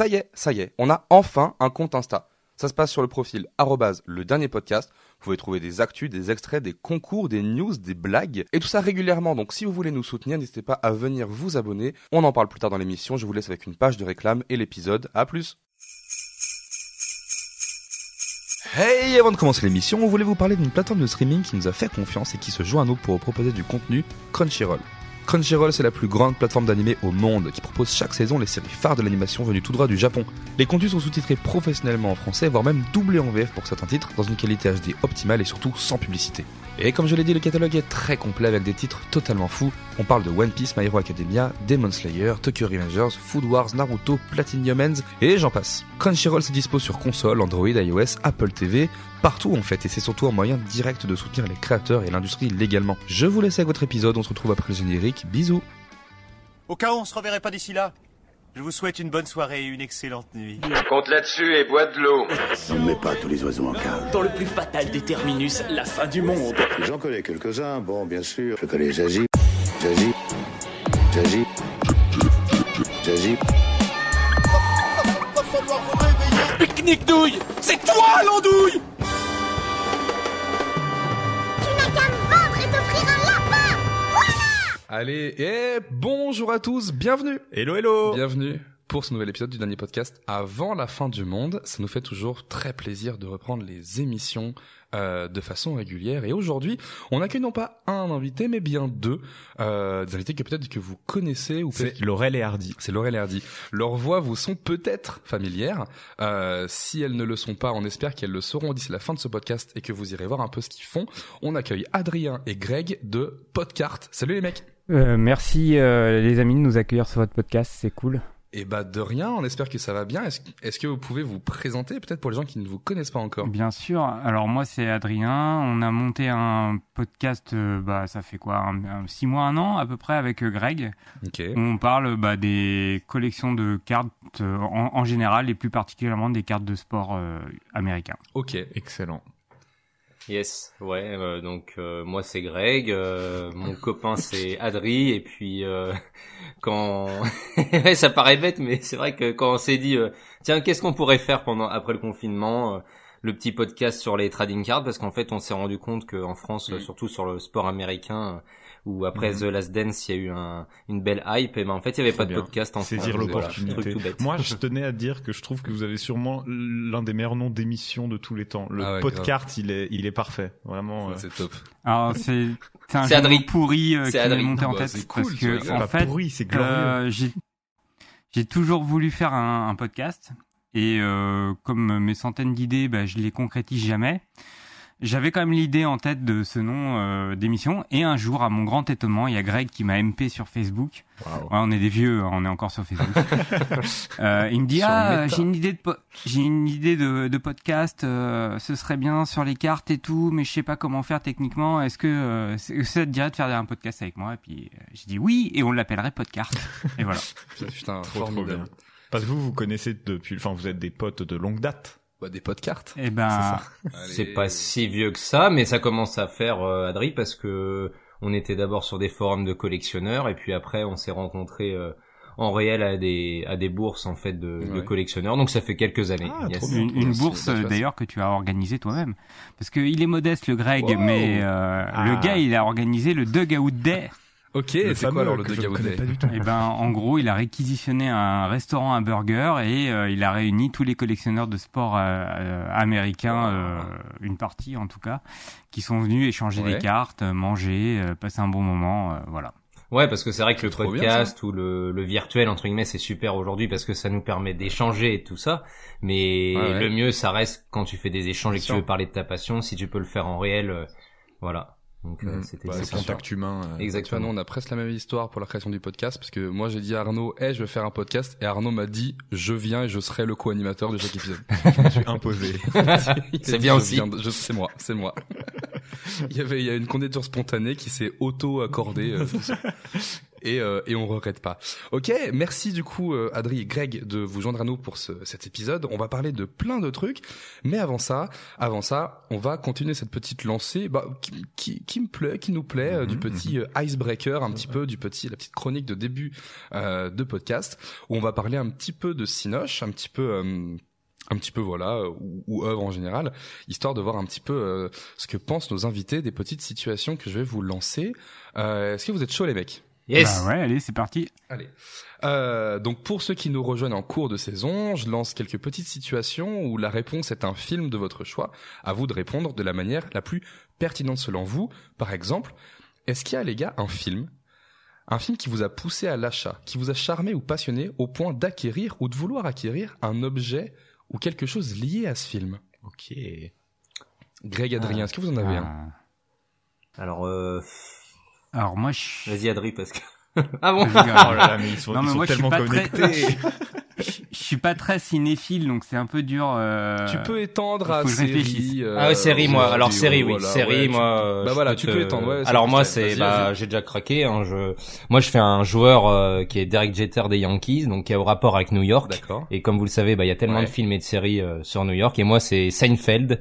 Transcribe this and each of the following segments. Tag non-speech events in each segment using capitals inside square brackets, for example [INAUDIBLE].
ça y est, ça y est, on a enfin un compte Insta. Ça se passe sur le profil le dernier podcast. Vous pouvez trouver des actus, des extraits, des concours, des news, des blagues et tout ça régulièrement. Donc si vous voulez nous soutenir, n'hésitez pas à venir vous abonner. On en parle plus tard dans l'émission. Je vous laisse avec une page de réclame et l'épisode. À plus. Hey, avant de commencer l'émission, on voulait vous parler d'une plateforme de streaming qui nous a fait confiance et qui se joint à nous pour vous proposer du contenu Crunchyroll? Crunchyroll, c'est la plus grande plateforme d'animé au monde qui propose chaque saison les séries phares de l'animation venues tout droit du Japon. Les contenus sont sous-titrés professionnellement en français, voire même doublés en VF pour certains titres, dans une qualité HD optimale et surtout sans publicité. Et comme je l'ai dit, le catalogue est très complet avec des titres totalement fous. On parle de One Piece, My Hero Academia, Demon Slayer, Tokyo Revengers, Food Wars, Naruto, Platinum Ends, et j'en passe. Crunchyroll se dispose sur console, Android, iOS, Apple TV, partout en fait, et c'est surtout un moyen direct de soutenir les créateurs et l'industrie légalement. Je vous laisse avec votre épisode, on se retrouve après le générique, bisous Au cas où on se reverrait pas d'ici là, je vous souhaite une bonne soirée et une excellente nuit. Compte là-dessus et bois de l'eau. On ne met pas tous les oiseaux en cage. Dans le plus fatal des terminus, la fin du monde. J'en connais quelques-uns, bon, bien sûr. Je connais Jaji, Jaji, Jaji, Jaji. Pique-nique douille C'est toi l'andouille Allez, et bonjour à tous, bienvenue Hello, hello Bienvenue pour ce nouvel épisode du dernier podcast avant la fin du monde. Ça nous fait toujours très plaisir de reprendre les émissions euh, de façon régulière. Et aujourd'hui, on accueille non pas un invité, mais bien deux. Euh, des invités que peut-être que vous connaissez ou C'est Laurel et Hardy. c'est Laurel et Hardy. Leurs voix vous sont peut-être familières. Euh, si elles ne le sont pas, on espère qu'elles le seront d'ici la fin de ce podcast et que vous irez voir un peu ce qu'ils font. On accueille Adrien et Greg de Podcart. Salut les mecs Euh, merci euh, les amis de nous accueillir sur votre podcast, c'est cool. Et bah de rien, on espère que ça va bien. Est-ce que vous pouvez vous présenter peut-être pour les gens qui ne vous connaissent pas encore? Bien sûr. Alors moi c'est Adrien. On a monté un podcast. euh, bah ça fait quoi, un, un- six mois, un an à peu près avec Greg. Ok. On parle bah, des collections de cartes en, en général et plus particulièrement des cartes de sport américains. Ok. Excellent. Yes, ouais, euh, donc euh, moi c'est Greg, euh, mon [LAUGHS] copain c'est Adri, et puis euh, [LAUGHS] quand [LAUGHS] ça paraît bête, mais c'est vrai que quand on s'est dit euh, tiens qu'est-ce qu'on pourrait faire pendant après le confinement, euh, le petit podcast sur les trading cards, parce qu'en fait on s'est rendu compte qu'en France, surtout sur le sport américain, où après Mhm. The Last Dance il y a eu un, une belle hype, et ben en fait il y avait pas de podcast en Saisir. Voilà, l'opportunité. truc tout bête. Moi, je [LAUGHS] tenais à dire que je trouve que vous avez sûrement l'un des meilleurs noms d'émissions de tous les temps. Le Ah ouais, podcast, il est, il est parfait. Vraiment. euh, C'est top. Alors c'est c'est un Adri. pourri euh, C'est qui Adri. monté en Bah, tête c'est cool, parce que en fait pourri, c'est glorieux. Euh, j'ai j'ai toujours voulu faire un, un podcast et euh, comme mes centaines d'idées, bah, je les concrétise jamais. J'avais quand même l'idée en tête de ce nom euh, d'émission et un jour, à mon grand étonnement, il y a Greg qui m'a MP sur Facebook. Ouais, on est des vieux, hein, on est encore sur Facebook. [LAUGHS] Euh, il me dit Sur ah j'ai une idée de po- j'ai une idée de, de podcast, euh, ce serait bien sur les cartes et tout, mais je sais pas comment faire techniquement. Est-ce que euh, c'est- ça te dirait de faire un podcast avec moi? Et puis euh, j'ai dit oui et on l'appellerait podcast. Et voilà. [LAUGHS] Putain, Trop, trop bien. Parce que vous, vous connaissez depuis, enfin, vous êtes des potes de longue date. Bah, des podcasts. Et ben C'est pas si vieux que ça, mais ça commence à faire euh, Adri parce que on était d'abord sur des forums de collectionneurs et puis après on s'est rencontrés euh, en réel à des à des bourses en fait de, de collectionneurs. Donc ça fait quelques années. Ah, Yes. trop bien. une, bourse d'ailleurs que tu as organisée toi-même, parce que il est modeste le Greg, Wow. mais euh, Ah. le gars il a organisé le Dugout Day. Ok, c'est quoi alors le que je Dugout ne connais Day pas du tout. Et ben, en gros, il a réquisitionné un restaurant à burger et euh, il a réuni tous les collectionneurs de sport euh, euh, américains, euh, une partie en tout cas, qui sont venus échanger Ouais. des cartes, manger, euh, passer un bon moment, euh, voilà. Ouais, parce que c'est vrai que le trop bien, podcast ou le, le virtuel entre guillemets c'est super aujourd'hui parce que ça nous permet d'échanger et tout ça. Mais Ouais, ouais. le mieux ça reste quand tu fais des échanges et que tu veux parler de ta passion. Si tu peux le faire en réel, euh, voilà. Donc euh, Mhm. c'était Bah, c'est c'est ça. contact humain. euh, Exactement. nous, on a presque la même histoire pour la création du podcast parce que moi j'ai dit à Arnaud, hey, je vais faire un podcast et Arnaud m'a dit, je viens et je serai le co-animateur de chaque épisode. [LAUGHS] je me suis imposé. [LAUGHS] [LAUGHS] C'est bien aussi. je- C'est moi, c'est moi. il y avait, il y a une candidature spontanée qui s'est auto-accordée. euh, et, euh, et on regrette pas. Ok, merci du coup euh, Adri et Greg de vous joindre à nous pour ce, cet épisode. On va parler de plein de trucs, mais avant ça, avant ça, on va continuer cette petite lancée bah, qui, qui, qui me plaît, qui nous plaît, euh, du Mhm, petit euh, icebreaker, un petit peu du petit la petite chronique de début euh, de podcast où on va parler un petit peu de Cinoche, un petit peu euh, un petit peu voilà ou, ou œuvre en général, histoire de voir un petit peu euh, ce que pensent nos invités des petites situations que je vais vous lancer. Euh, Est-ce que vous êtes chaud les mecs? Yes. Bah ouais, allez, c'est parti. Allez. Euh, donc pour ceux qui nous rejoignent en cours de saison, je lance quelques petites situations où la réponse est un film de votre choix. À vous de répondre de la manière la plus pertinente selon vous. Par exemple, est-ce qu'il y a les gars un film un film qui vous a poussé à l'achat, qui vous a charmé ou passionné au point d'acquérir ou de vouloir acquérir un objet ou quelque chose lié à ce film? Ok. Greg, Adrien, est-ce que vous en avez un? Ah. Alors, euh, Alors moi, je... vas-y Adri parce que. [LAUGHS] ah bon. Oh là là, mais ils sont, Non, ils mais sont moi, je suis tellement pas très- connectés. je je suis pas très cinéphile, donc c'est un peu dur. euh, Tu peux étendre à série. euh, Ah ouais, série, moi. Alors série, oui, voilà, série, ouais, moi. euh, Bah voilà, tu peux étendre. Ouais, Alors moi, c'est, bah, j'ai déjà craqué. Hein, je, moi, je fais un joueur euh, qui est Derek Jeter des Yankees, donc qui a au rapport avec New York. D'accord. Et comme vous le savez, bah, il y a tellement Ouais. de films et de séries euh, sur New York. Et moi, c'est Seinfeld,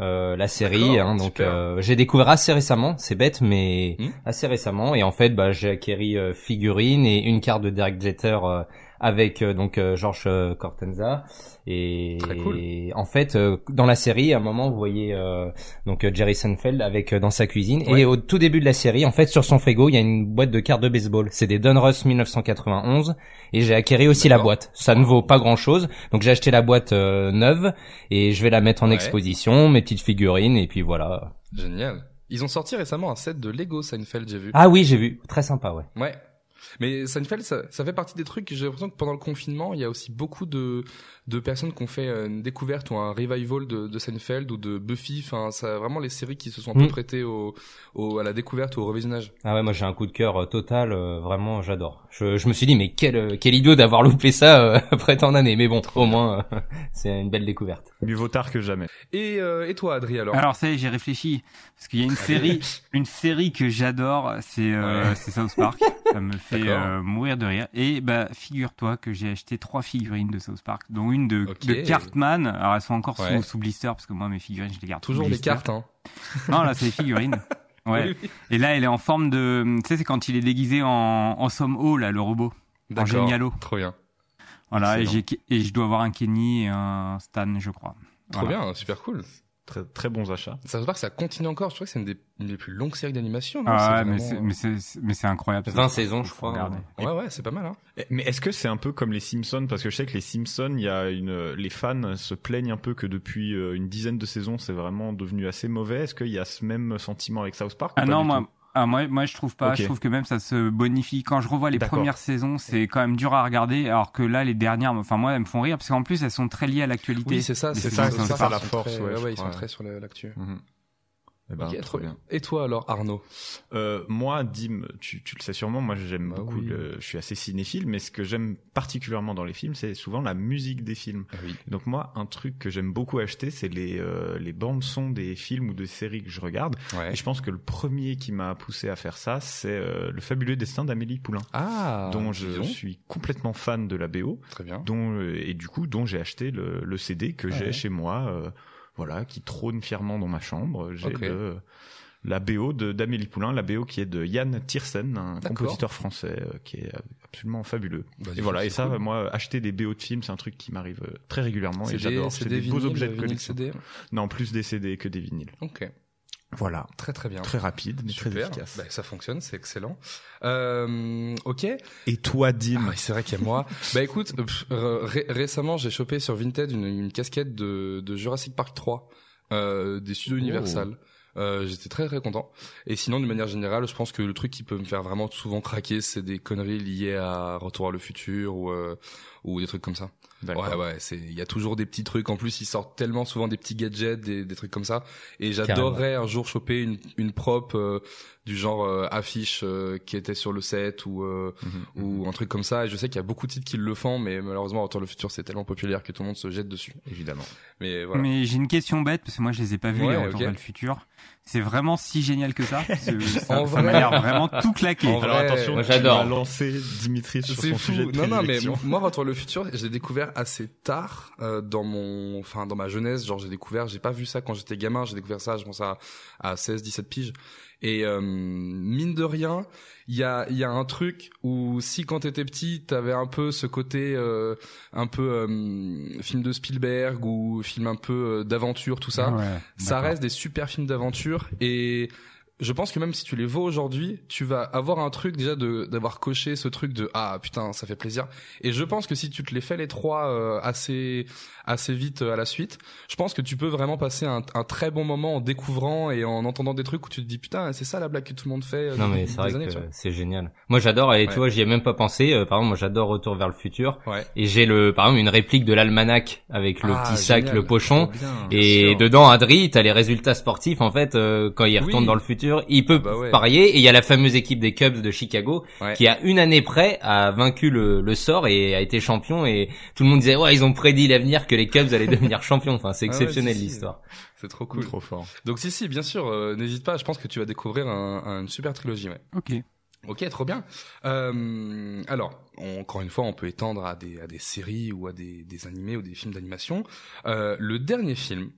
euh, la série. Hein, donc, euh, j'ai découvert assez récemment. C'est bête, mais Hmm. assez récemment. Et en fait, bah, j'ai acquéri euh, figurine et une carte de Derek Jeter euh, avec euh, donc euh, George euh, Cortenza. Et, Très cool. et en fait, euh, dans la série, à un moment, vous voyez euh, donc Jerry Seinfeld avec euh, dans sa cuisine. Ouais. Et au tout début de la série, en fait, sur son frigo, il y a une boîte de cartes de baseball. C'est des Donruss 1991. Et j'ai acquéri aussi la boîte. Ça ne vaut pas grand chose. Donc j'ai acheté la boîte euh, neuve et je vais la mettre en Ouais. exposition, mes petites figurines et puis voilà. Génial. Ils ont sorti récemment un set de Lego Seinfeld, j'ai vu. Ah oui, j'ai vu. Très sympa, ouais. Ouais. Mais Seinfeld, ça, ça fait partie des trucs que j'ai l'impression que pendant le confinement, il y a aussi beaucoup de, de personnes qui ont fait une découverte ou un revival de, de Seinfeld ou de Buffy. Enfin, ça, vraiment les séries qui se sont un peu Mm. prêtées au, au, à la découverte ou au revisionnage. Ah ouais, moi j'ai un coup de cœur euh, total. euh, vraiment, j'adore. Je, je me suis dit, mais quel euh, quel idiot d'avoir loupé ça euh, [LAUGHS] après tant d'années. Mais bon, au moins, euh, [LAUGHS] c'est une belle découverte. Mieux vaut tard que jamais. Et, euh, et toi, Adri, alors? Alors ça y est, j'ai réfléchi parce qu'il y a une série, [LAUGHS] une série que j'adore, c'est euh, Ouais. South Park. Ça me [LAUGHS] fait euh, mourir de rire. Et bah figure-toi que j'ai acheté trois figurines de South Park, dont une de, Cartman. Alors elles sont encore Ouais. sous, sous blister parce que moi mes figurines je les garde Toujours les cartes, hein. Non là c'est les figurines. [LAUGHS] Ouais. Et là elle est en forme de, tu sais c'est quand il est déguisé en en somme haut là le robot. En génialo. Trop bien. Voilà et, Excellent. et je dois avoir un Kenny et un Stan je crois. Trop Voilà. bien, super cool. Très, très bons achats. Ça se voit que ça continue encore. Je crois que c'est une des, une des plus longues séries d'animation. Ah ouais, vraiment- c'est mais c'est c'est incroyable. 20 ça. saisons, je crois. regarder. Ouais, ouais, c'est pas mal, hein. Eh, Mais est-ce que c'est un peu comme les Simpsons? Parce que je sais que les Simpsons, il y a une, les fans se plaignent un peu que depuis euh, une dizaine de saisons, c'est vraiment devenu assez mauvais. Est-ce qu'il y a ce même sentiment avec South Park Ah non, moi, tout? Ah, moi, moi, je trouve pas. Je trouve que même ça se bonifie. Quand je revois les premières saisons, c'est quand même dur à regarder, alors que là, les dernières, enfin moi, elles me font rire parce qu'en plus, elles sont très liées à l'actualité. Oui, c'est ça, c'est ça, ça, la force, très- ouais, ils sont très sur l'actu. Mhm. Eh ben, trop bien. Et toi alors, Arnaud Euh, moi, Dim, tu, tu le sais sûrement, moi j'aime Bah beaucoup, oui. le- je suis assez cinéphile, mais ce que j'aime particulièrement dans les films, c'est souvent la musique des films. Oui. Donc moi, un truc que j'aime beaucoup acheter, c'est les, euh, les bandes son des films ou des séries que je regarde. Ouais. Et je pense que le premier qui m'a poussé à faire ça, c'est euh, le fabuleux destin d'Amélie Poulain, Ah, dont je suis complètement fan de la BO, Très bien. dont euh, et du coup dont j'ai acheté le, le CD que Ah j'ai ouais. chez moi, euh, voilà, qui trône fièrement dans ma chambre. J'ai Ok. le- la BO de d'Amélie Poulain, la BO qui est de Yann Tiersen, un compositeur français euh, qui est absolument fabuleux. Bah, Et voilà, et ça, cool. moi, acheter des BO de films, c'est un truc qui m'arrive euh, très régulièrement et j'adore. C'est des, beaux objets de collection. CD. Non, plus des CD que des vinyles. Ok. Voilà, Très très bien. très rapide, mais très Super. efficace. Bah, ça fonctionne, c'est excellent. Euh, ok. Et toi, Dim Ah c'est vrai qu'il y a moi. [LAUGHS] bah écoute, euh, ré- récemment j'ai chopé sur Vinted une, une casquette de, de Jurassic Park 3 euh, des studios Oh. Universal. Euh, J'étais très très content. Et sinon, de manière générale, je pense que le truc qui peut me faire vraiment souvent craquer, c'est des conneries liées à Retour à le futur ou, euh, ou des trucs comme ça. Ouais, ouais, c'est, il y a toujours des petits trucs. En plus, ils sortent tellement souvent des petits gadgets, des, des trucs comme ça. Et j'adorerais un jour choper une, une prop euh, du genre euh, affiche euh, qui était sur le set ou euh, Mhm. ou un truc comme ça. Et je sais qu'il y a beaucoup de titres qui le font, mais malheureusement, Retour le futur, c'est tellement populaire que tout le monde se jette dessus. Évidemment. Mais voilà. Mais j'ai une question bête parce que moi je les ai pas vus Ouais, les Retour ok. vers le futur. C'est vraiment si génial que ça. [LAUGHS] C'est- ça En ça m'a vrai- l'air vraiment tout claqué. En Alors vrai, attention, j'adore. lancer Dimitri sur son fou. sujet de Non, non, mais moi, Retour le futur, je l'ai découvert assez tard euh, dans mon, enfin, dans ma jeunesse. Genre, j'ai découvert, j'ai pas vu ça quand j'étais gamin. J'ai découvert ça, je pense à à 16, 17 piges. Et euh, mine de rien, il y a y a un truc où si quand t'étais petit, t'avais un peu ce côté euh, un peu euh, film de Spielberg ou film un peu euh, d'aventure, tout ça. Ouais, Ça reste des super films d'aventure et je pense que même si tu les vois aujourd'hui, tu vas avoir un truc déjà de d'avoir coché ce truc de ah putain ça fait plaisir. Et je pense que si tu te les fais les trois euh, assez assez vite euh, à la suite, je pense que tu peux vraiment passer un, un très bon moment en découvrant et en entendant des trucs où tu te dis putain c'est ça la blague que tout le monde fait. euh, Non mais c'est vrai années, que c'est génial. Moi j'adore et Ouais. tu vois j'y ai même pas pensé. Euh, par exemple moi j'adore Retour vers le futur Ouais. et j'ai le par exemple une réplique de l'almanach avec le Ah, petit sac, génial. le pochon. Bien. Et sûr. dedans, Adri, t'as les résultats sportifs. En fait, euh, quand il retourne Oui. dans le futur, il peut Ah bah ouais. parier. Et il y a la fameuse équipe des Cubs de Chicago Ouais. qui, à une année près, a vaincu le, le sort et a été champion. Et tout le monde disait, ouais, ils ont prédit l'avenir que les Cubs allaient devenir [LAUGHS] champions. Enfin, c'est Ah ouais, exceptionnel si. l'histoire. C'est trop cool. Trop fort. Donc si si bien sûr euh, n'hésite pas. Je pense que tu vas découvrir un, un- une super trilogie. Ouais. Ok. Ok, trop bien. Euh, alors, on- encore une fois, on peut étendre à des, à des séries ou à des, des animés ou des films d'animation. Euh, le dernier film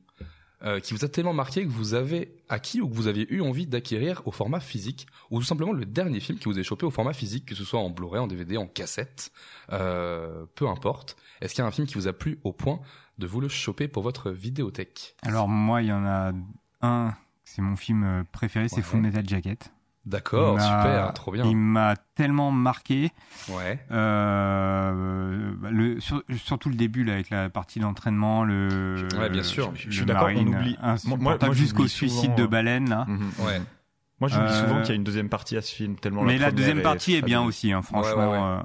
euh, qui vous a tellement marqué que vous avez acquis ou que vous avez eu envie d'acquérir au format physique, ou tout simplement le dernier film qui vous est chopé au format physique, que ce soit en Blu-ray, en DVD, en cassette, euh, peu importe. Est-ce qu'il y a un film qui vous a plu au point de vous le choper pour votre vidéothèque? Alors moi il y en a un. C'est mon film euh, préféré, c'est. Full Metal Jacket. D'accord, super, trop bien. Il m'a tellement marqué. Ouais. Euh, le, sur- surtout le début là avec la partie d'entraînement, le. Ouais, bien sûr. le Je suis d'accord, on oublie- moi- moi, jusqu'au suicide de euh, baleine là. Mhm. Ouais. Moi, je me dis Euh, souvent qu'il y a une deuxième partie à ce film, tellement Mais la deuxième partie est bien aussi, hein, franchement. Ouais, ouais, ouais. euh,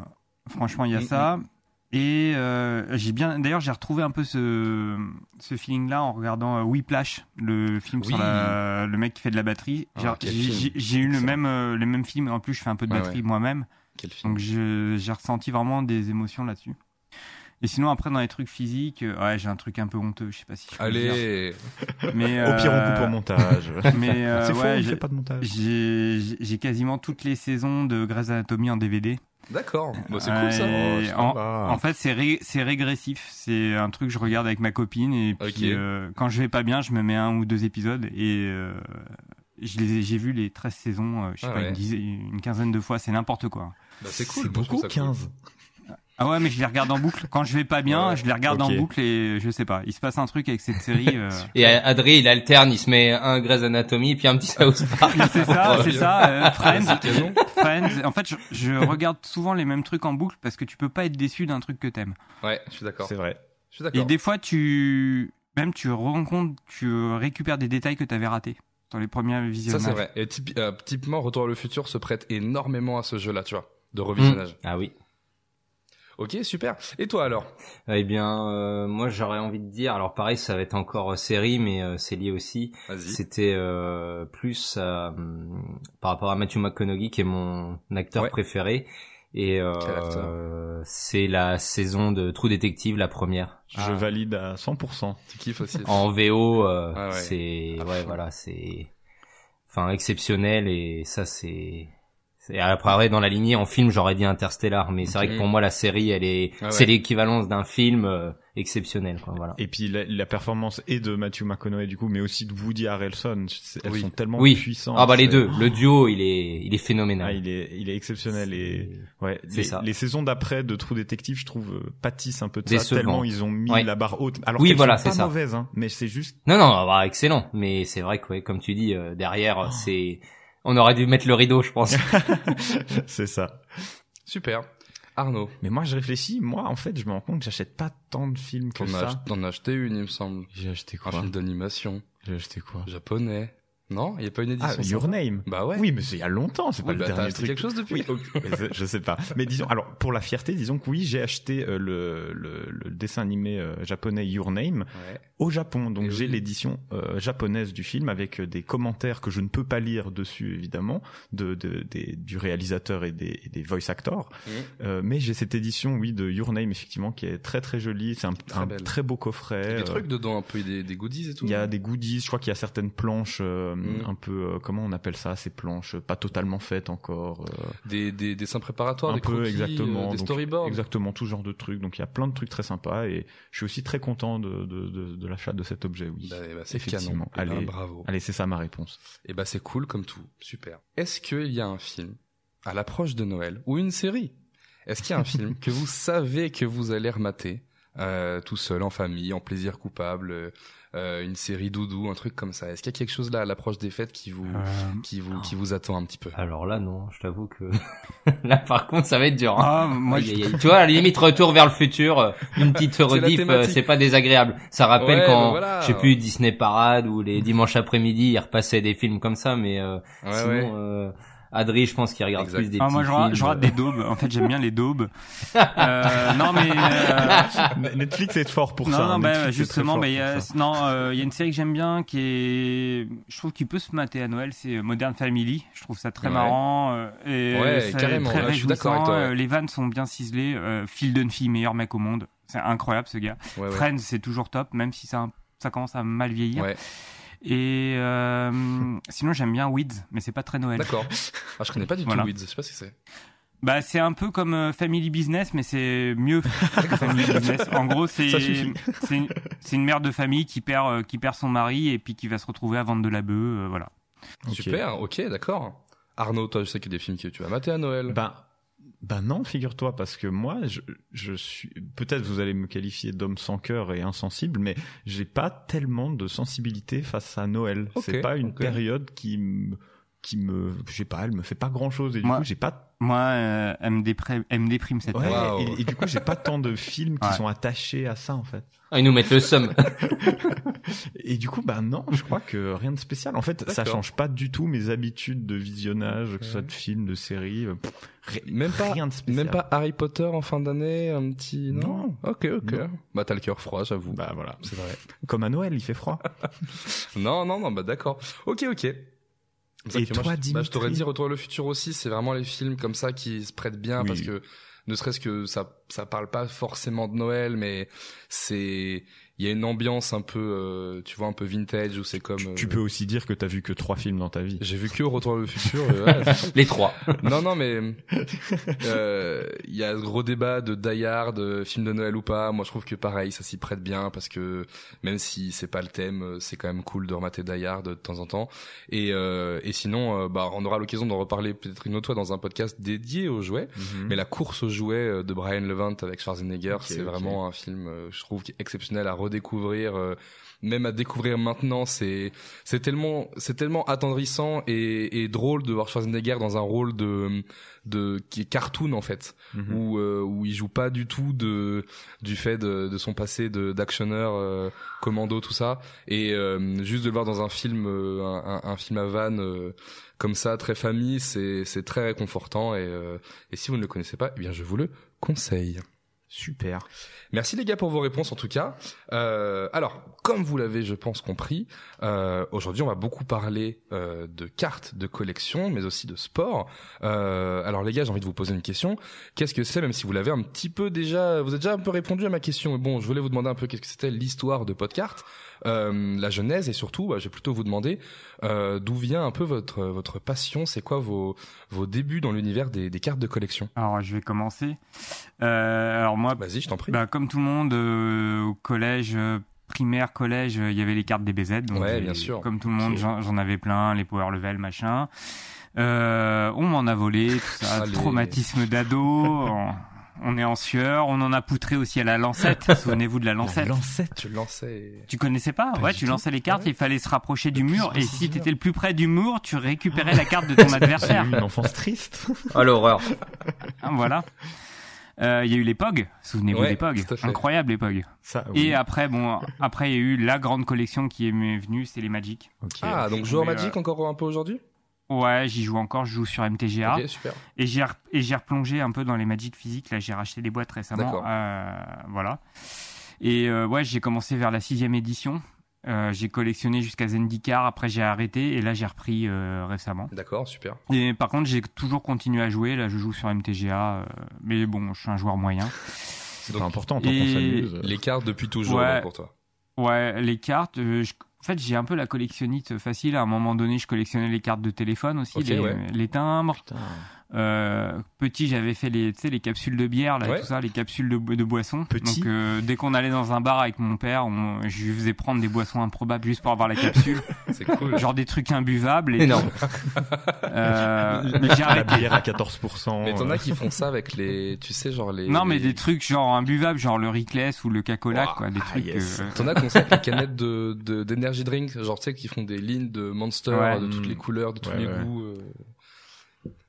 franchement, il y a Mm, ça. Et euh, j'ai bien, d'ailleurs, j'ai retrouvé un peu ce, ce feeling-là en regardant euh, Whiplash, le film sur la, le mec qui fait de la batterie. Ah, J'ai- eu le même, euh, le même film. En plus, je fais un peu de Ouais, batterie ouais. moi-même, Quel film. donc j'ai ressenti vraiment des émotions là-dessus. Et sinon, après, dans les trucs physiques, euh, ouais, j'ai un truc un peu honteux. Je sais pas si. Je peux le dire. Allez. [LAUGHS] Mais Au pire, on euh, coupe au montage. [LAUGHS] Mais euh, C'est faux, ouais, on j'ai- fait pas de montage. j'ai j'ai- j'ai quasiment toutes les saisons de Grey's Anatomy en DVD. D'accord. Bah, c'est cool ça. ça en, fait, c'est ré- c'est régressif. C'est un truc que je regarde avec ma copine et puis euh, quand je vais pas bien, je me mets un ou deux épisodes et euh, je les ai- j'ai vu les 13 saisons, euh, je sais Ah pas, ouais. une, dizaine- une quinzaine de fois. C'est n'importe quoi. Bah, c'est cool. C'est moi, beaucoup, ça cool. 15. Ah ouais, mais je les regarde en boucle. Quand je vais pas bien, Ouais, je les regarde en boucle et je sais pas. Il se passe un truc avec cette série. euh, Et Adri, il alterne, il se met un Grey's Anatomy puis un petit South Park. [LAUGHS] c'est ça, c'est ça. euh, [LAUGHS] Friends. Friends. En fait, je, je regarde souvent les mêmes trucs en boucle parce que tu peux pas être déçu d'un truc que t'aimes. Ouais, je suis d'accord. C'est vrai. Je suis Et d'accord. des fois, tu même tu rencontres, tu récupères des détails que tu avais ratés dans les premiers Ça visionnages. c'est vrai. Et typi- euh, typiquement, Retour vers le futur se prête énormément à ce jeu-là, tu vois, de revisionnage. Ah oui. Ok, super. Et toi alors? Eh bien, euh, moi j'aurais envie de dire, alors pareil, ça va être encore euh, série, mais euh, c'est lié aussi. Vas-y. C'était euh, plus euh, par rapport à Matthew McConaughey, qui est mon acteur Ouais. préféré. Et euh, euh, c'est la saison de True Detective, la première. Je Ah. valide à 100%. Tu kiffes aussi. En VO, euh, Ah ouais. c'est À ouais, voilà, c'est enfin exceptionnel et ça c'est c'est après dans la lignée en film j'aurais dit Interstellar mais c'est vrai que pour moi la série elle est Ah ouais. c'est l'équivalence d'un film euh, exceptionnel quoi voilà. Et puis la, la performance est de Matthew McConaughey du coup, mais aussi de Woody Harrelson. Elles Oui. sont tellement Oui. puissantes. Ah bah les deux, le duo il est il est Ah, phénoménal. il est, il est exceptionnel et ouais. C'est Les, ça. les saisons d'après de True Detective, je trouve euh, pâtissent un peu de ça tellement ils ont mis Ouais. la barre haute. Alors Oui, qu'elles voilà, sont pas c'est ça. mauvaises, hein, mais c'est juste. Non non, bah, excellent, mais c'est vrai que ouais, comme tu dis euh, derrière Oh. c'est on aurait dû mettre le rideau je pense. [LAUGHS] c'est ça. Super. Arnaud, Mais moi, je réfléchis. Moi, en fait, je me rends compte que j'achète pas tant de films que t'en as, ça. t'en as acheté une, il me semble. J'ai acheté Un quoi? film d'animation J'ai acheté quoi? Japonais. Non, il y a pas une édition. Ah, Your Name. Bah ouais. Oui, mais c'est il y a longtemps, c'est Oui, pas le bah, dernier truc. quelque chose depuis. Oui, ok, mais je- sais pas. Mais disons, alors pour la fierté, disons que oui, j'ai acheté euh, le, le, le dessin animé euh, japonais Your Name Ouais. au Japon. Donc j'ai oui. l'édition euh, japonaise du film avec des commentaires que je ne peux pas lire dessus évidemment de, de des, du réalisateur et des, et des voice actors. Euh, mais j'ai cette édition, oui, de Your Name effectivement qui est très très jolie. C'est un, Très un très beau Il y coffret. a des trucs dedans, un peu des, des goodies et tout. il y a des goodies, je crois qu'il y a certaines planches Mhm. un peu euh, comment on appelle ça, ces planches euh, pas totalement faites encore. euh, des, des dessins préparatoires, un des peu croquis, exactement euh, des donc, storyboards. exactement tout genre de trucs donc il y a plein de trucs très sympas et je suis aussi très content de de, de, de l'achat de cet objet oui Bah, bah, c'est Effectivement. canon. Eh ben, Allez. bravo. allez c'est ça ma réponse Et bah c'est cool comme tout, super. Est-ce qu'il y a un film à l'approche de Noël ou une série Est-ce qu'il y a un [LAUGHS] film que vous savez que vous allez remater euh, tout seul en famille, en plaisir coupable, euh, une série doudou, un truc comme ça Est-ce qu'il y a quelque chose là à l'approche des fêtes qui vous Euh, qui vous qui vous attend un petit peu? Alors là, non, je t'avoue que [LAUGHS] là, par contre, ça va être dur. Hein. Ah, moi, je-. [LAUGHS] Tu vois, à la limite, retour vers le futur, euh, une petite [LAUGHS] rediff, euh, c'est pas désagréable. Ça rappelle Ouais, quand, voilà. je sais plus, Disney Parade ou les dimanches après-midi, ils repassaient des films comme ça, mais euh, Ouais, sinon, ouais. Euh, Adri, je pense qu'il regarde Exact. plus des Ah, moi, je rate, films. je rate des daubes. En fait, j'aime bien les daubes. [LAUGHS] Euh, non, mais euh, Netflix est fort pour non, ça non, bah, justement, bah, il y a, non, euh, il y a une série que j'aime bien qui est, je trouve qu'il peut se mater à Noël, c'est Modern Family. Je trouve ça très Ouais. marrant euh, et Ouais, c'est carrément, très là, je suis d'accord avec réjouissant. toi, ouais. Euh, Les vannes sont bien ciselées. Euh, Phil Dunphy, meilleur mec au monde. C'est incroyable ce gars. Ouais, ouais. Friends, c'est toujours top, même si ça, ça commence à mal vieillir. Et euh, sinon, j'aime bien Weeds, mais c'est pas très Noël. D'accord. Ah, je connais pas du Voilà. tout Weeds, je sais pas si c'est. Bah, c'est un peu comme euh, Family Business, mais c'est mieux [LAUGHS] que Family Business. En gros, c'est une, une mère de famille qui perd euh, qui perd son mari et puis qui va se retrouver à vendre de la bœuf, euh, voilà. Super, ok, d'accord. Arnaud, toi, je sais qu'il y a des films que tu vas mater à Noël. Ben, ben non, figure-toi, parce que moi, je, je suis, peut-être vous allez me qualifier d'homme sans cœur et insensible, mais j'ai pas tellement de sensibilité face à Noël. C'est pas une période qui me, qui me, je sais pas, elle me fait pas grand chose et du coup, j'ai pas, Moi, euh, elle me déprime, elle me déprime cette ouais, année. Wow. et, et du coup, j'ai pas tant de films qui Ouais. sont attachés à ça, en fait. Ah, ils nous mettent le somme. [LAUGHS] Et du coup, bah non, je crois que rien de spécial. En fait, ça change pas du tout mes habitudes de visionnage, que ce soit de films, de séries. euh, pff, ri- Même pas, rien de spécial. même pas Harry Potter en fin d'année, un petit. Non? Non. Ok, ok. Non. Bah t'as le cœur froid, j'avoue. Bah voilà. c'est vrai. Comme à Noël, il fait froid. [LAUGHS] Non, non, non, bah d'accord. Ok, ok. Et moi, toi, je, bah, je t'aurais dit Retour le futur aussi. C'est vraiment les films comme ça qui se prêtent bien Oui. parce que ne serait-ce que ça, ça parle pas forcément de Noël, mais c'est, il y a une ambiance un peu, euh, tu vois, un peu vintage où c'est comme. Tu, euh, tu peux aussi dire que t'as vu que trois films dans ta vie. J'ai vu que Retour vers le futur. euh, [LAUGHS] ouais, Les trois. non, non, mais euh, il y a le gros débat de Die Hard, euh, film de Noël ou pas. Moi, je trouve que pareil, ça s'y prête bien parce que même si c'est pas le thème, euh, c'est quand même cool de remater Die Hard de temps en temps. Et, euh, et sinon, euh, bah, on aura l'occasion d'en reparler peut-être une autre fois dans un podcast dédié aux jouets. Mhm. Mais la course aux jouets euh, de Brian Levant avec Schwarzenegger, c'est vraiment un film, euh, je trouve, exceptionnel à redécouvrir. euh, même à découvrir maintenant, c'est c'est tellement c'est tellement attendrissant et, et drôle de voir Schwarzenegger dans un rôle de de qui est cartoon en fait, Mhm. où euh, où il joue pas du tout de du fait de, de son passé de d'actionneur euh, commando tout ça et euh, juste de le voir dans un film euh, un, film à vanne comme ça très famille c'est c'est très réconfortant et euh, et si vous ne le connaissez pas eh bien je vous le conseille Super. Merci les gars pour vos réponses en tout cas. Euh, alors, comme vous l'avez, je pense, compris, euh, aujourd'hui on va beaucoup parler euh, de cartes de collection, mais aussi de sport. Euh, alors les gars, j'ai envie de vous poser une question. Qu'est-ce que c'est, même si vous l'avez un petit peu déjà, vous avez déjà un peu répondu à ma question. Mais bon, je voulais vous demander un peu qu'est-ce que c'était l'histoire de Podcart, euh, la genèse et surtout, bah, je vais plutôt vous demander euh, d'où vient un peu votre votre passion. C'est quoi vos vos débuts dans l'univers des, des cartes de collection? Alors, je vais commencer. Euh, alors moi, Vas-y, je t'en prie. bah, comme tout le monde, euh, au collège, euh, primaire, collège, euh, il y avait les cartes DBZ. Donc Ouais, bien sûr. Comme tout le monde, j'en avais plein, les power level, machin. Euh, on m'en a volé, tout ça, Allez. traumatisme d'ado. [LAUGHS] on, on est en sueur, on en a poutré aussi à la lancette. [LAUGHS] Souvenez-vous de la lancette. Lancette. tu le lançais. Tu connaissais pas, Pas Ouais, tu tout. lançais les cartes, Ouais. il fallait se rapprocher du mur, et si t'étais le plus près du mur, tu récupérais la carte de ton [LAUGHS] adversaire. une enfance triste. Ah, l'horreur. Ah, Euh, Il y a eu les POG, souvenez-vous Ouais, des POG, incroyable les POG. Ça, Et après, bon, après il y a eu la grande collection qui est venue, c'est les Magic. Ah, donc joueur trouvé, Magic encore un peu aujourd'hui? Ouais, j'y joue encore, je joue sur MTGA. Ok, super. Et j'ai re- replongé un peu dans les Magic physiques. Là, j'ai racheté des boîtes récemment. D'accord. Euh, voilà. Et euh, ouais, j'ai commencé vers la sixième édition. Euh, j'ai collectionné jusqu'à Zendikar. Après, j'ai arrêté et là, j'ai repris euh, récemment. D'accord, super. Et par contre, j'ai toujours continué à jouer. Là, je joue sur MTGA. euh, mais bon, je suis un joueur moyen. C'est pas important tant qu'on s'amuse. Les cartes depuis toujours Ouais. pour toi. Ouais, les cartes. euh, je- En fait, j'ai un peu la collectionnite facile. À un moment donné, je collectionnais les cartes de téléphone aussi, Ok, les, ouais. les timbres. Putain. Euh, petit, j'avais fait les, tu sais, les capsules de bière, là, Ouais. tout ça, les capsules de, de boissons. Petit. Donc, euh, dès qu'on allait dans un bar avec mon père, on, je lui faisais prendre des boissons improbables juste pour avoir la capsule, [LAUGHS] C'est cool. genre des trucs imbuvables. Et Énorme. Euh, mais j'ai La bière à 14%. Mais t'en euh, as qui font ça avec les, tu sais, genre les. Non, mais les- des trucs genre imbuvables, genre le Rickless ou le Cacolac, quoi, des ah, trucs. yes. euh, T'en as qui ont ça avec les canettes de, de, d'énergy drink, genre, tu sais, qui font des lignes de Monster, Ouais. de toutes les couleurs, de tous Ouais, les ouais. goûts.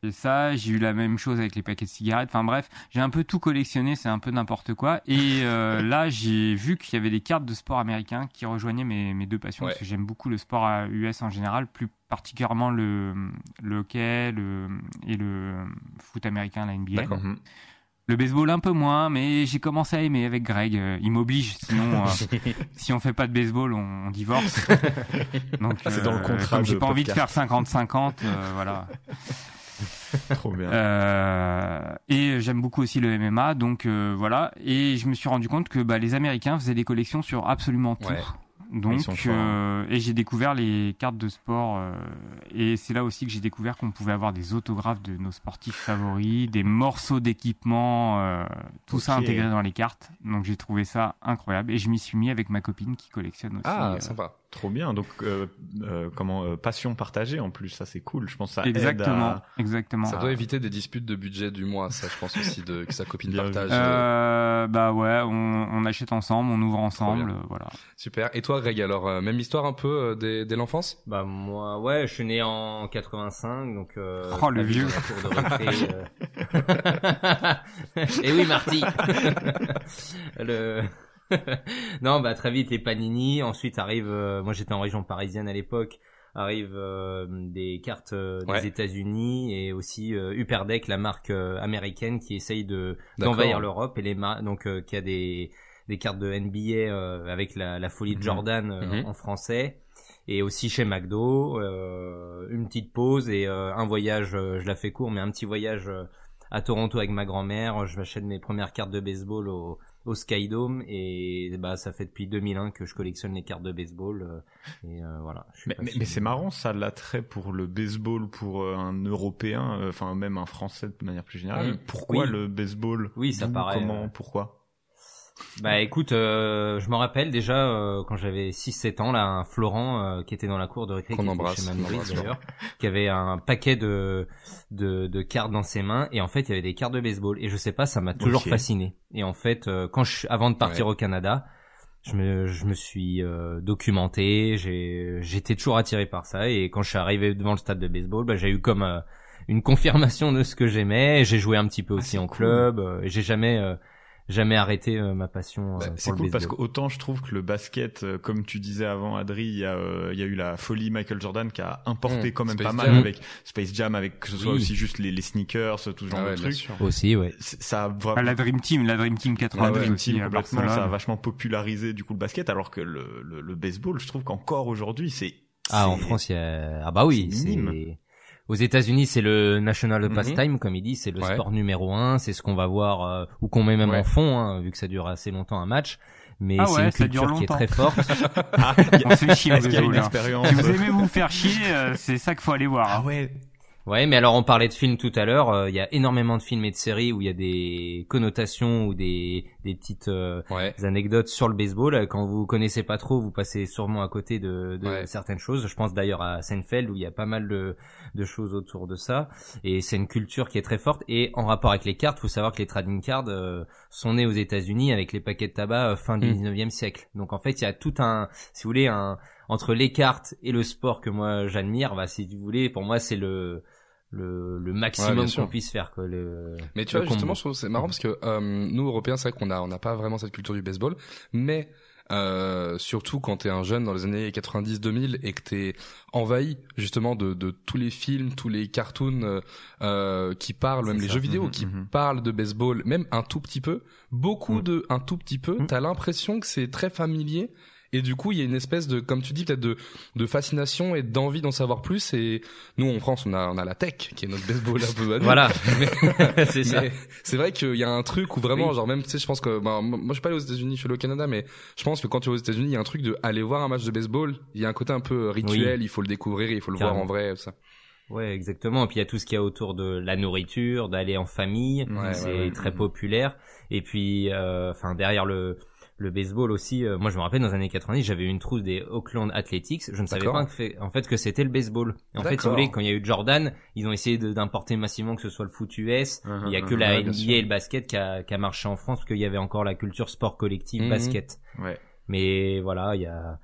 Et ça, j'ai eu la même chose avec les paquets de cigarettes. Enfin bref, j'ai un peu tout collectionné, c'est un peu n'importe quoi. Et euh, [LAUGHS] là, j'ai vu qu'il y avait des cartes de sport américain qui rejoignaient mes, mes deux passions, Ouais. parce que j'aime beaucoup le sport US en général, plus particulièrement le, le hockey le, et le foot américain, la NBA. D'accord. mhm. Le baseball un peu moins, mais j'ai commencé à aimer avec Greg. Euh, Il m'oblige, sinon euh, [LAUGHS] si on fait pas de baseball, on, on divorce. [LAUGHS] Donc Ah, c'est dans le contrat j'ai pas envie de faire podcast. 50-50, euh, voilà. [LAUGHS] Trop bien. Euh, et j'aime beaucoup aussi le MMA, donc euh, voilà. Et je me suis rendu compte que bah, les Américains faisaient des collections sur absolument tout. Ouais. Donc, euh, et j'ai découvert les cartes de sport, euh, et c'est là aussi que j'ai découvert qu'on pouvait avoir des autographes de nos sportifs favoris, des morceaux d'équipement, euh, tout ça intégré dans les cartes. Donc j'ai trouvé ça incroyable, et je m'y suis mis avec ma copine qui collectionne aussi. Ah, sympa. Trop bien. Donc, euh, euh, comment euh, passion partagée en plus, ça c'est cool. Je pense que ça aide exactement, à- exactement. Ça doit éviter des disputes de budget du mois, ça, je pense aussi, de, que sa copine Bien partage. euh, bah ouais, on, on achète ensemble, on ouvre ensemble, euh, voilà. Super. Et toi, Greg, alors, euh, même histoire un peu euh, dès, dès l'enfance? Bah moi, ouais, je suis né en 85, donc. Euh, Oh, le vieux. euh. [LAUGHS] Et oui, Marty. [LAUGHS] le. [LAUGHS] non, bah très vite les panini. Ensuite arrive, euh, moi j'étais en région parisienne à l'époque. Arrivent euh, des cartes euh, des Ouais. États-Unis et aussi euh, Hyperdeck, la marque euh, américaine qui essaye de d'envahir l'Europe et les donc euh, qui a des des cartes de NBA euh, avec la, la folie de Mhm. Jordan Mhm. en français et aussi chez McDo euh, une petite pause et euh, un voyage je la fais court mais un petit voyage à Toronto avec ma grand-mère je m'achète mes premières cartes de baseball au au Skydome et bah ça fait depuis 2001 que je collectionne les cartes de baseball euh, et euh, voilà Mais, mais, mais c'est marrant, ça l'attrait pour le baseball, pour euh, un Européen, euh, enfin même un Français de manière plus générale. Pourquoi Oui. le baseball? Oui, ça paraît, Comment Pourquoi? Bah écoute, euh, je me rappelle déjà euh, quand j'avais 6-7 ans là, un Florent euh, qui était dans la cour de récré, qui embrasse, chez d'ailleurs, qui avait un paquet de, de de cartes dans ses mains et en fait il y avait des cartes de baseball et je sais pas, ça m'a toujours fasciné. Et en fait, euh, quand je avant de partir au Canada, je me je me suis euh, documenté, j'ai j'étais toujours attiré par ça et quand je suis arrivé devant le stade de baseball, bah, j'ai eu comme euh, une confirmation de ce que j'aimais. J'ai joué un petit peu aussi c'est en cool. club. euh, j'ai jamais euh, jamais arrêté euh, ma passion euh, Bah, pour c'est le cool parce qu'autant je trouve que le basket, euh, comme tu disais avant, Adri, il y a, euh, il y a eu la folie Michael Jordan qui a importé Mmh, quand même Space pas mal avec Space Jam, avec que ce soit Oui. aussi juste les, les sneakers, tout ce genre Ah ouais, de trucs. Aussi, ouais. C'est- Ça a Ah, vraiment la Dream Team, la Dream Team la 92 Dream aussi Team complètement, ça a vachement popularisé du coup le basket, alors que le, le, le baseball, je trouve qu'encore aujourd'hui, c'est Ah, en France, il y a... ah bah oui, c'est aux États-Unis, c'est le national Mhm. pastime, comme il dit, c'est le Ouais. sport numéro un, c'est ce qu'on va voir euh, ou qu'on met même Ouais. en fond, hein, vu que ça dure assez longtemps un match. Mais Ah c'est ouais, une ça dure culture qui est longtemps. très forte. [LAUGHS] Ah, On se fait chier au Est-ce qu'il y a baseball, une hein. expérience Si vous aimez vous faire chier, euh, c'est ça qu'il faut aller voir. Ah ouais. Ouais, mais alors on parlait de films tout à l'heure. euh, Il y a énormément de films et de séries où il y a des connotations ou des des petites euh, Ouais. des anecdotes sur le baseball. Quand vous connaissez pas trop, vous passez sûrement à côté de, de Ouais. certaines choses. Je pense d'ailleurs à Seinfeld où il y a pas mal de, de choses autour de ça. Et c'est une culture qui est très forte. Et en rapport avec les cartes, faut savoir que les trading cards euh, sont nés aux États-Unis avec les paquets de tabac euh, fin du Mm. 19e siècle. Donc en fait, il y a tout un, si vous voulez, un entre les cartes et le sport que moi j'admire, bah si vous voulez, pour moi c'est le le, le maximum qu'on puisse faire. Quoi, le, Mais tu le vois, justement, combo. je trouve que c'est marrant parce que euh, nous, Européens, c'est vrai qu'on a, on n'a pas vraiment cette culture du baseball, mais euh, surtout quand t'es un jeune dans les années 90-2000 et que t'es envahi justement de, de tous les films, tous les cartoons euh, euh, qui parlent, même les jeux vidéo Mhm, qui mhm. parlent de baseball, même un tout petit peu, beaucoup Mhm. de un tout petit peu, t'as l'impression que c'est très familier. Et du coup, il y a une espèce de, comme tu dis, peut-être de, de fascination et d'envie d'en savoir plus. Et nous, en France, on a, on a la tech, qui est notre baseball un peu à nous. Voilà, [LAUGHS] [LAUGHS] c'est ça. C'est vrai qu'il y a un truc où vraiment, Oui. genre même, tu sais, je pense que, bah, moi je suis pas allé aux États-Unis, je suis allé au Canada, mais je pense que quand tu es aux États-Unis, il y a un truc de aller voir un match de baseball. Il y a un côté un peu rituel, il faut le découvrir, il faut le voir en vrai, tout ça. Ouais, exactement. Et puis il y a tout ce qu'il y a autour de la nourriture, d'aller en famille, Ouais, c'est ouais, ouais. très Mhm. populaire. Et puis, euh, enfin derrière le le baseball aussi, euh, moi je me rappelle dans les années 90, j'avais une trousse des Oakland Athletics. Je ne savais pas que fait- en fait que c'était le baseball. Et en fait, si vous voulez, quand il y a eu Jordan, ils ont essayé d'importer massivement que ce soit le foot US. Il y a que la NBA sûr. et le basket qui a, qui a marché en France parce qu'il y avait encore la culture sport collectif Mhm. basket. Ouais. Mais voilà, il y a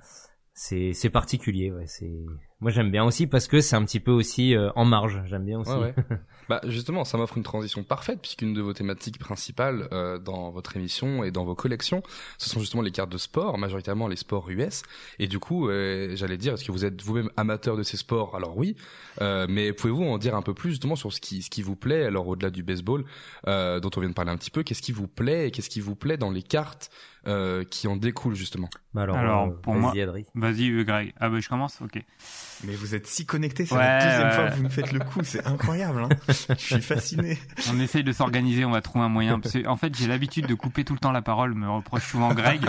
c'est c'est particulier. Ouais, c'est moi j'aime bien aussi parce que c'est un petit peu aussi euh, en marge. J'aime bien aussi. Ouais, ouais. [LAUGHS] bah justement, ça m'offre une transition parfaite puisqu'une de vos thématiques principales euh, dans votre émission et dans vos collections, ce sont justement les cartes de sport, majoritairement les sports US. Et du coup, euh, j'allais dire, est-ce que vous êtes vous-même amateur de ces sports? Alors oui, euh, mais pouvez-vous en dire un peu plus justement sur ce qui vous plaît Alors au-delà du baseball, euh, dont on vient de parler un petit peu, qu'est-ce qui vous plaît qu'est-ce qui vous plaît dans les cartes euh, qui en découlent justement Bah alors, Alors, euh, pour vas-y, moi-. Vas-y, euh, Greg. Ah bah je commence, ok. Mais vous êtes si connectés, c'est Ouais, la deuxième ouais. fois que vous me faites le coup, c'est incroyable. Hein je suis fasciné. [LAUGHS] On essaye de s'organiser, on va trouver un moyen. Parce que, en fait, j'ai l'habitude de couper tout le temps la parole, me reproche souvent Greg.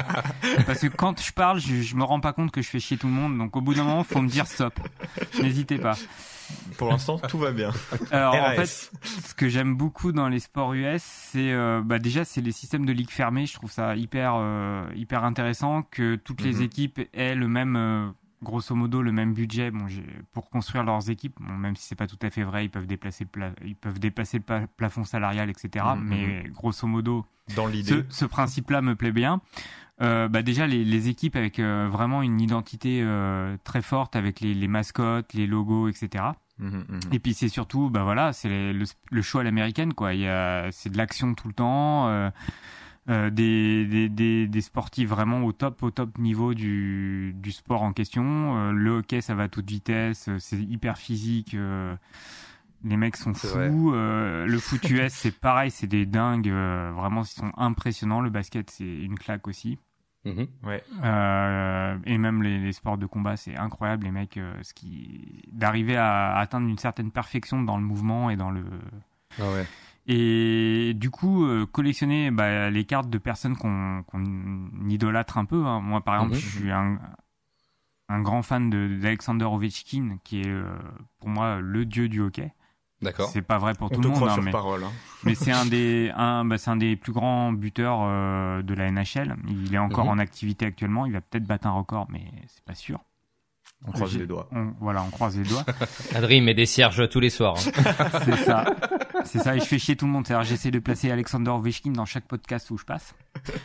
Parce que quand je parle, je, je me rends pas compte que je fais chier tout le monde. Donc au bout d'un moment, faut me dire stop. N'hésitez pas. Pour l'instant, tout va bien. Alors en fait, ce que j'aime beaucoup dans les sports US, c'est euh, bah déjà c'est les systèmes de ligue fermée. Je trouve ça hyper euh, hyper intéressant que toutes les Mhm. équipes aient le même euh, grosso modo le même budget bon, pour construire leurs équipes. Bon, même si c'est pas tout à fait vrai, ils peuvent déplacer le pla- ils peuvent dépasser le plafond salarial, etc. Mhm. Mais grosso modo, Dans ce, l'idée. ce principe-là me plaît bien. Euh, bah déjà les, les équipes avec euh, vraiment une identité euh, très forte avec les, les mascottes, les logos, etc. Mhm, mhm. Et puis c'est surtout, bah voilà, c'est le, le show à l'américaine, quoi. Il y a, c'est de l'action tout le temps, euh, euh, des, des, des, des sportifs vraiment au top, au top niveau du, du sport en question. Euh, le hockey, ça va à toute vitesse, c'est hyper physique. Les mecs sont fous. euh, le foot US, [LAUGHS] c'est pareil, c'est des dingues. euh, vraiment, ils sont impressionnants. Le basket, c'est une claque aussi. Mhm. Euh, et même les, les sports de combat, c'est incroyable, les mecs, euh, ce qui d'arriver à atteindre une certaine perfection dans le mouvement et dans le. Ah ouais. Et du coup, euh, collectionner bah, les cartes de personnes qu'on idolâtre un peu. hein. Moi, par exemple, Mhm. je suis un, un grand fan de- d'Alexander Ovechkin, qui est euh, pour moi le dieu du hockey. D'accord. C'est pas vrai pour On tout le monde, hein, sur mais parole. Hein. [LAUGHS] mais c'est un des un, bah, c'est un des plus grands buteurs euh, de la NHL. Il est encore en activité actuellement. Il va peut-être battre un record, mais c'est pas sûr. On croise les doigts. on- voilà, on croise les doigts. [LAUGHS] Adri met des cierges tous les soirs. hein. [LAUGHS] c'est ça. C'est ça. Et je fais chier tout le monde. C'est-à-dire, j'essaie de placer Alexander Ovechkin dans chaque podcast où je passe. [LAUGHS]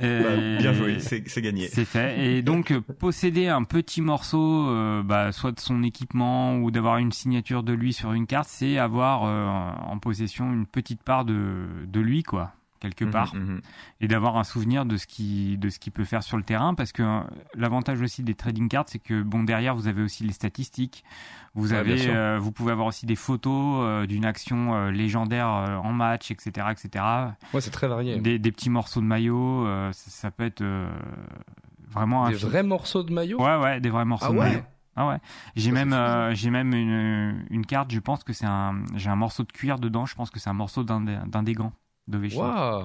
Bah, bien joué, c'est c'est gagné. C'est fait. Et donc, euh, posséder un petit morceau, euh, bah, soit de son équipement ou d'avoir une signature de lui sur une carte, c'est avoir euh, en possession une petite part de, de lui, quoi, quelque Mhm, part. mhm. Et d'avoir un souvenir de ce qui de ce qu'il peut faire sur le terrain. Parce que euh, l'avantage aussi des trading cards, c'est que, bon, derrière, vous avez aussi les statistiques. Vous avez, euh, vous pouvez avoir aussi des photos euh, d'une action légendaire en match, etc., etc. Ouais, c'est très varié. Des, des petits morceaux de maillot, ça, ça peut être vraiment un Des vrais morceaux de maillot? Ouais, ouais, des vrais morceaux Ah de ouais? maillot. Ah ouais. J'ai même, euh, j'ai même une, une carte. Je pense que c'est un, j'ai un morceau de cuir dedans. Je pense que c'est un morceau d'un des gants d'Ovechkin. Waouh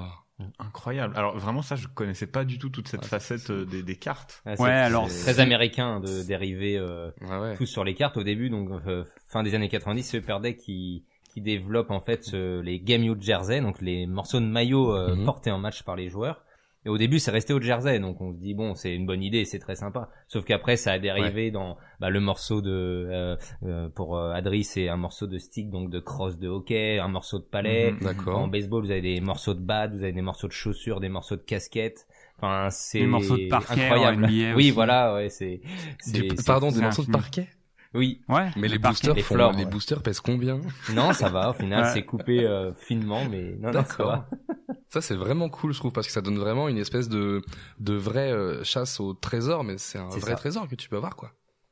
Incroyable. Alors vraiment ça, je connaissais pas du tout toute cette Ah, facette euh, des, des cartes. Ah, Ouais, c'est- alors, c'est très américain de dériver euh, ouais. tous sur les cartes au début. Donc euh, fin des années 90, c'est Perdec qui qui développe en fait ce- les game used jersey, donc les morceaux de maillot euh, Mhm. portés en match par les joueurs. Et au début, c'est resté au jersey, donc on se dit bon, c'est une bonne idée, c'est très sympa. Sauf qu'après, ça a dérivé dans bah, le morceau de euh, euh, pour euh, Adri, c'est un morceau de stick, donc de crosse de hockey, un morceau de palais. D'accord. En baseball, vous avez des morceaux de bat, vous avez des morceaux de chaussures, des morceaux de casquettes. Enfin, c'est Des morceaux de parquet en incroyable. NBA oui, aussi. voilà, ouais, c'est. Pardon, des morceaux de parquet? Oui. Ouais. Mais les boosters, les font- flores, les ouais. boosters pèsent combien? Non, ça va. Au final, Ouais. c'est coupé euh, finement, mais non, non, ça va. Ça c'est vraiment cool, je trouve, parce que ça donne vraiment une espèce de de vraie euh, chasse au trésor, mais c'est un C'est vrai ça. trésor que tu peux avoir, quoi.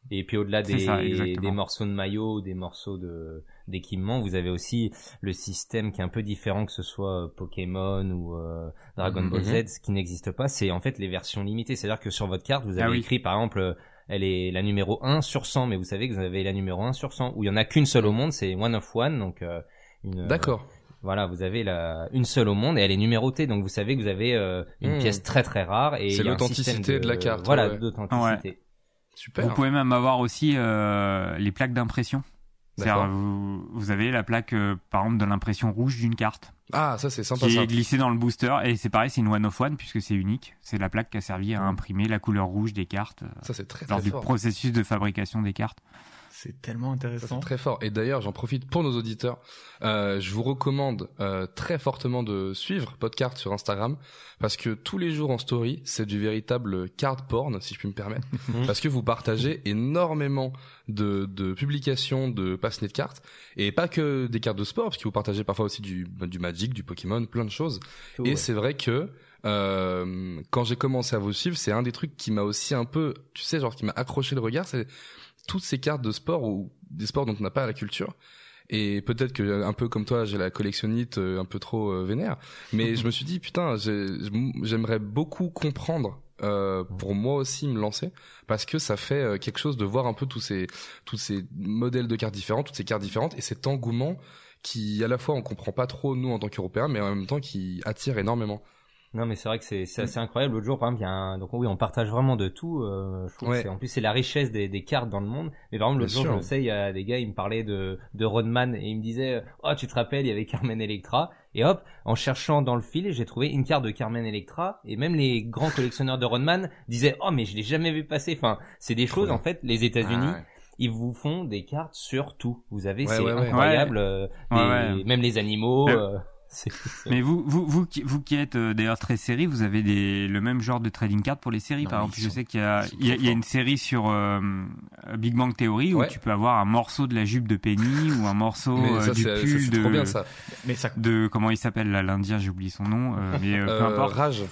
Et puis au-delà des, ça, des morceaux de maillot, des morceaux de d'équipement, vous avez aussi le système qui est un peu différent que ce soit euh, Pokémon ou euh, Dragon Ball Mhm. Z, ce qui n'existe pas, c'est en fait les versions limitées. C'est-à-dire que sur votre carte, vous avez Ah oui. écrit par exemple euh, elle est la numéro 1 sur 100, mais vous savez que vous avez la numéro 1 sur 100 où il y en a qu'une seule au monde, c'est one of one donc euh, une, euh, D'accord. Voilà, vous avez la une seule au monde et elle est numérotée, donc vous savez que vous avez euh, une Hmm. pièce très très rare et C'est l'authenticité de la carte, Voilà, ouais. d'authenticité. Super. Vous pouvez même avoir aussi euh, les plaques d'impression. C'est-à-dire, vous, vous avez la plaque, euh, par exemple, de l'impression rouge d'une carte, Ah, ça c'est sympa qui ça. est glissée dans le booster. Et c'est pareil, c'est une one of one, puisque c'est unique. C'est la plaque qui a servi à imprimer la couleur rouge des cartes, euh, Ça c'est très lors du processus de fabrication des cartes. C'est tellement intéressant. C'est très fort. Et d'ailleurs, j'en profite pour nos auditeurs. Euh, je vous recommande euh, très fortement de suivre Podcart sur Instagram parce que tous les jours en story, c'est du véritable card porn, si je puis me permettre. Mhm. parce que vous partagez énormément de, de publications de passionnés de cartes et pas que des cartes de sport, parce que vous partagez parfois aussi du, du Magic, du Pokémon, plein de choses. Tout, Et ouais. c'est vrai que euh, quand j'ai commencé à vous suivre, c'est un des trucs qui m'a aussi un peu, tu sais, genre qui m'a accroché le regard, c'est toutes ces cartes de sport ou des sports dont on n'a pas la culture. Et peut-être que un peu comme toi, j'ai la collectionnite euh, un peu trop euh, vénère, mais [LAUGHS] je me suis dit putain, j'ai- j'aimerais beaucoup comprendre euh, pour moi aussi me lancer parce que ça fait euh, quelque chose de voir un peu tous ces tous ces modèles de cartes différents, toutes ces cartes différentes et cet engouement qui à la fois on comprend pas trop nous en tant qu'Européens, mais en même temps qui attire énormément. Non, mais c'est vrai que c'est c'est assez incroyable. L'autre jour, par exemple, il y a un... donc oui, on partage vraiment de tout. euh, je trouve Ouais. que c'est en plus c'est la richesse des, des cartes dans le monde. Mais par exemple, l'autre jour, sûr. je sais, il y a des gars, ils me parlaient de de Rodman et ils me disaient, oh, tu te rappelles, il y avait Carmen Electra. Et hop, en cherchant dans le fil, j'ai trouvé une carte de Carmen Electra. Et même les grands collectionneurs de Rodman disaient, oh, mais je l'ai jamais vu passer. Enfin, c'est des choses en fait. Les États-Unis. Ah ouais. Ils vous font des cartes sur tout. Vous avez, Ouais, c'est ouais, incroyable. euh, Ouais. Même les animaux. Euh, [LAUGHS] Mais vous, vous, vous, qui, vous qui êtes euh, d'ailleurs très série, vous avez des, le même genre de trading card pour les séries? Non, Par exemple, je sais qu'il y a, il y a, trop il y a forts. une série sur euh, Big Bang Theory où Ouais. tu peux avoir un morceau de la jupe de Penny ou un morceau Mais euh, ça du pull de, trop bien ça. Mais ça, de comment il s'appelle là, l'Indien, j'ai oublié son nom, euh, mais euh, [LAUGHS] peu importe. Rage,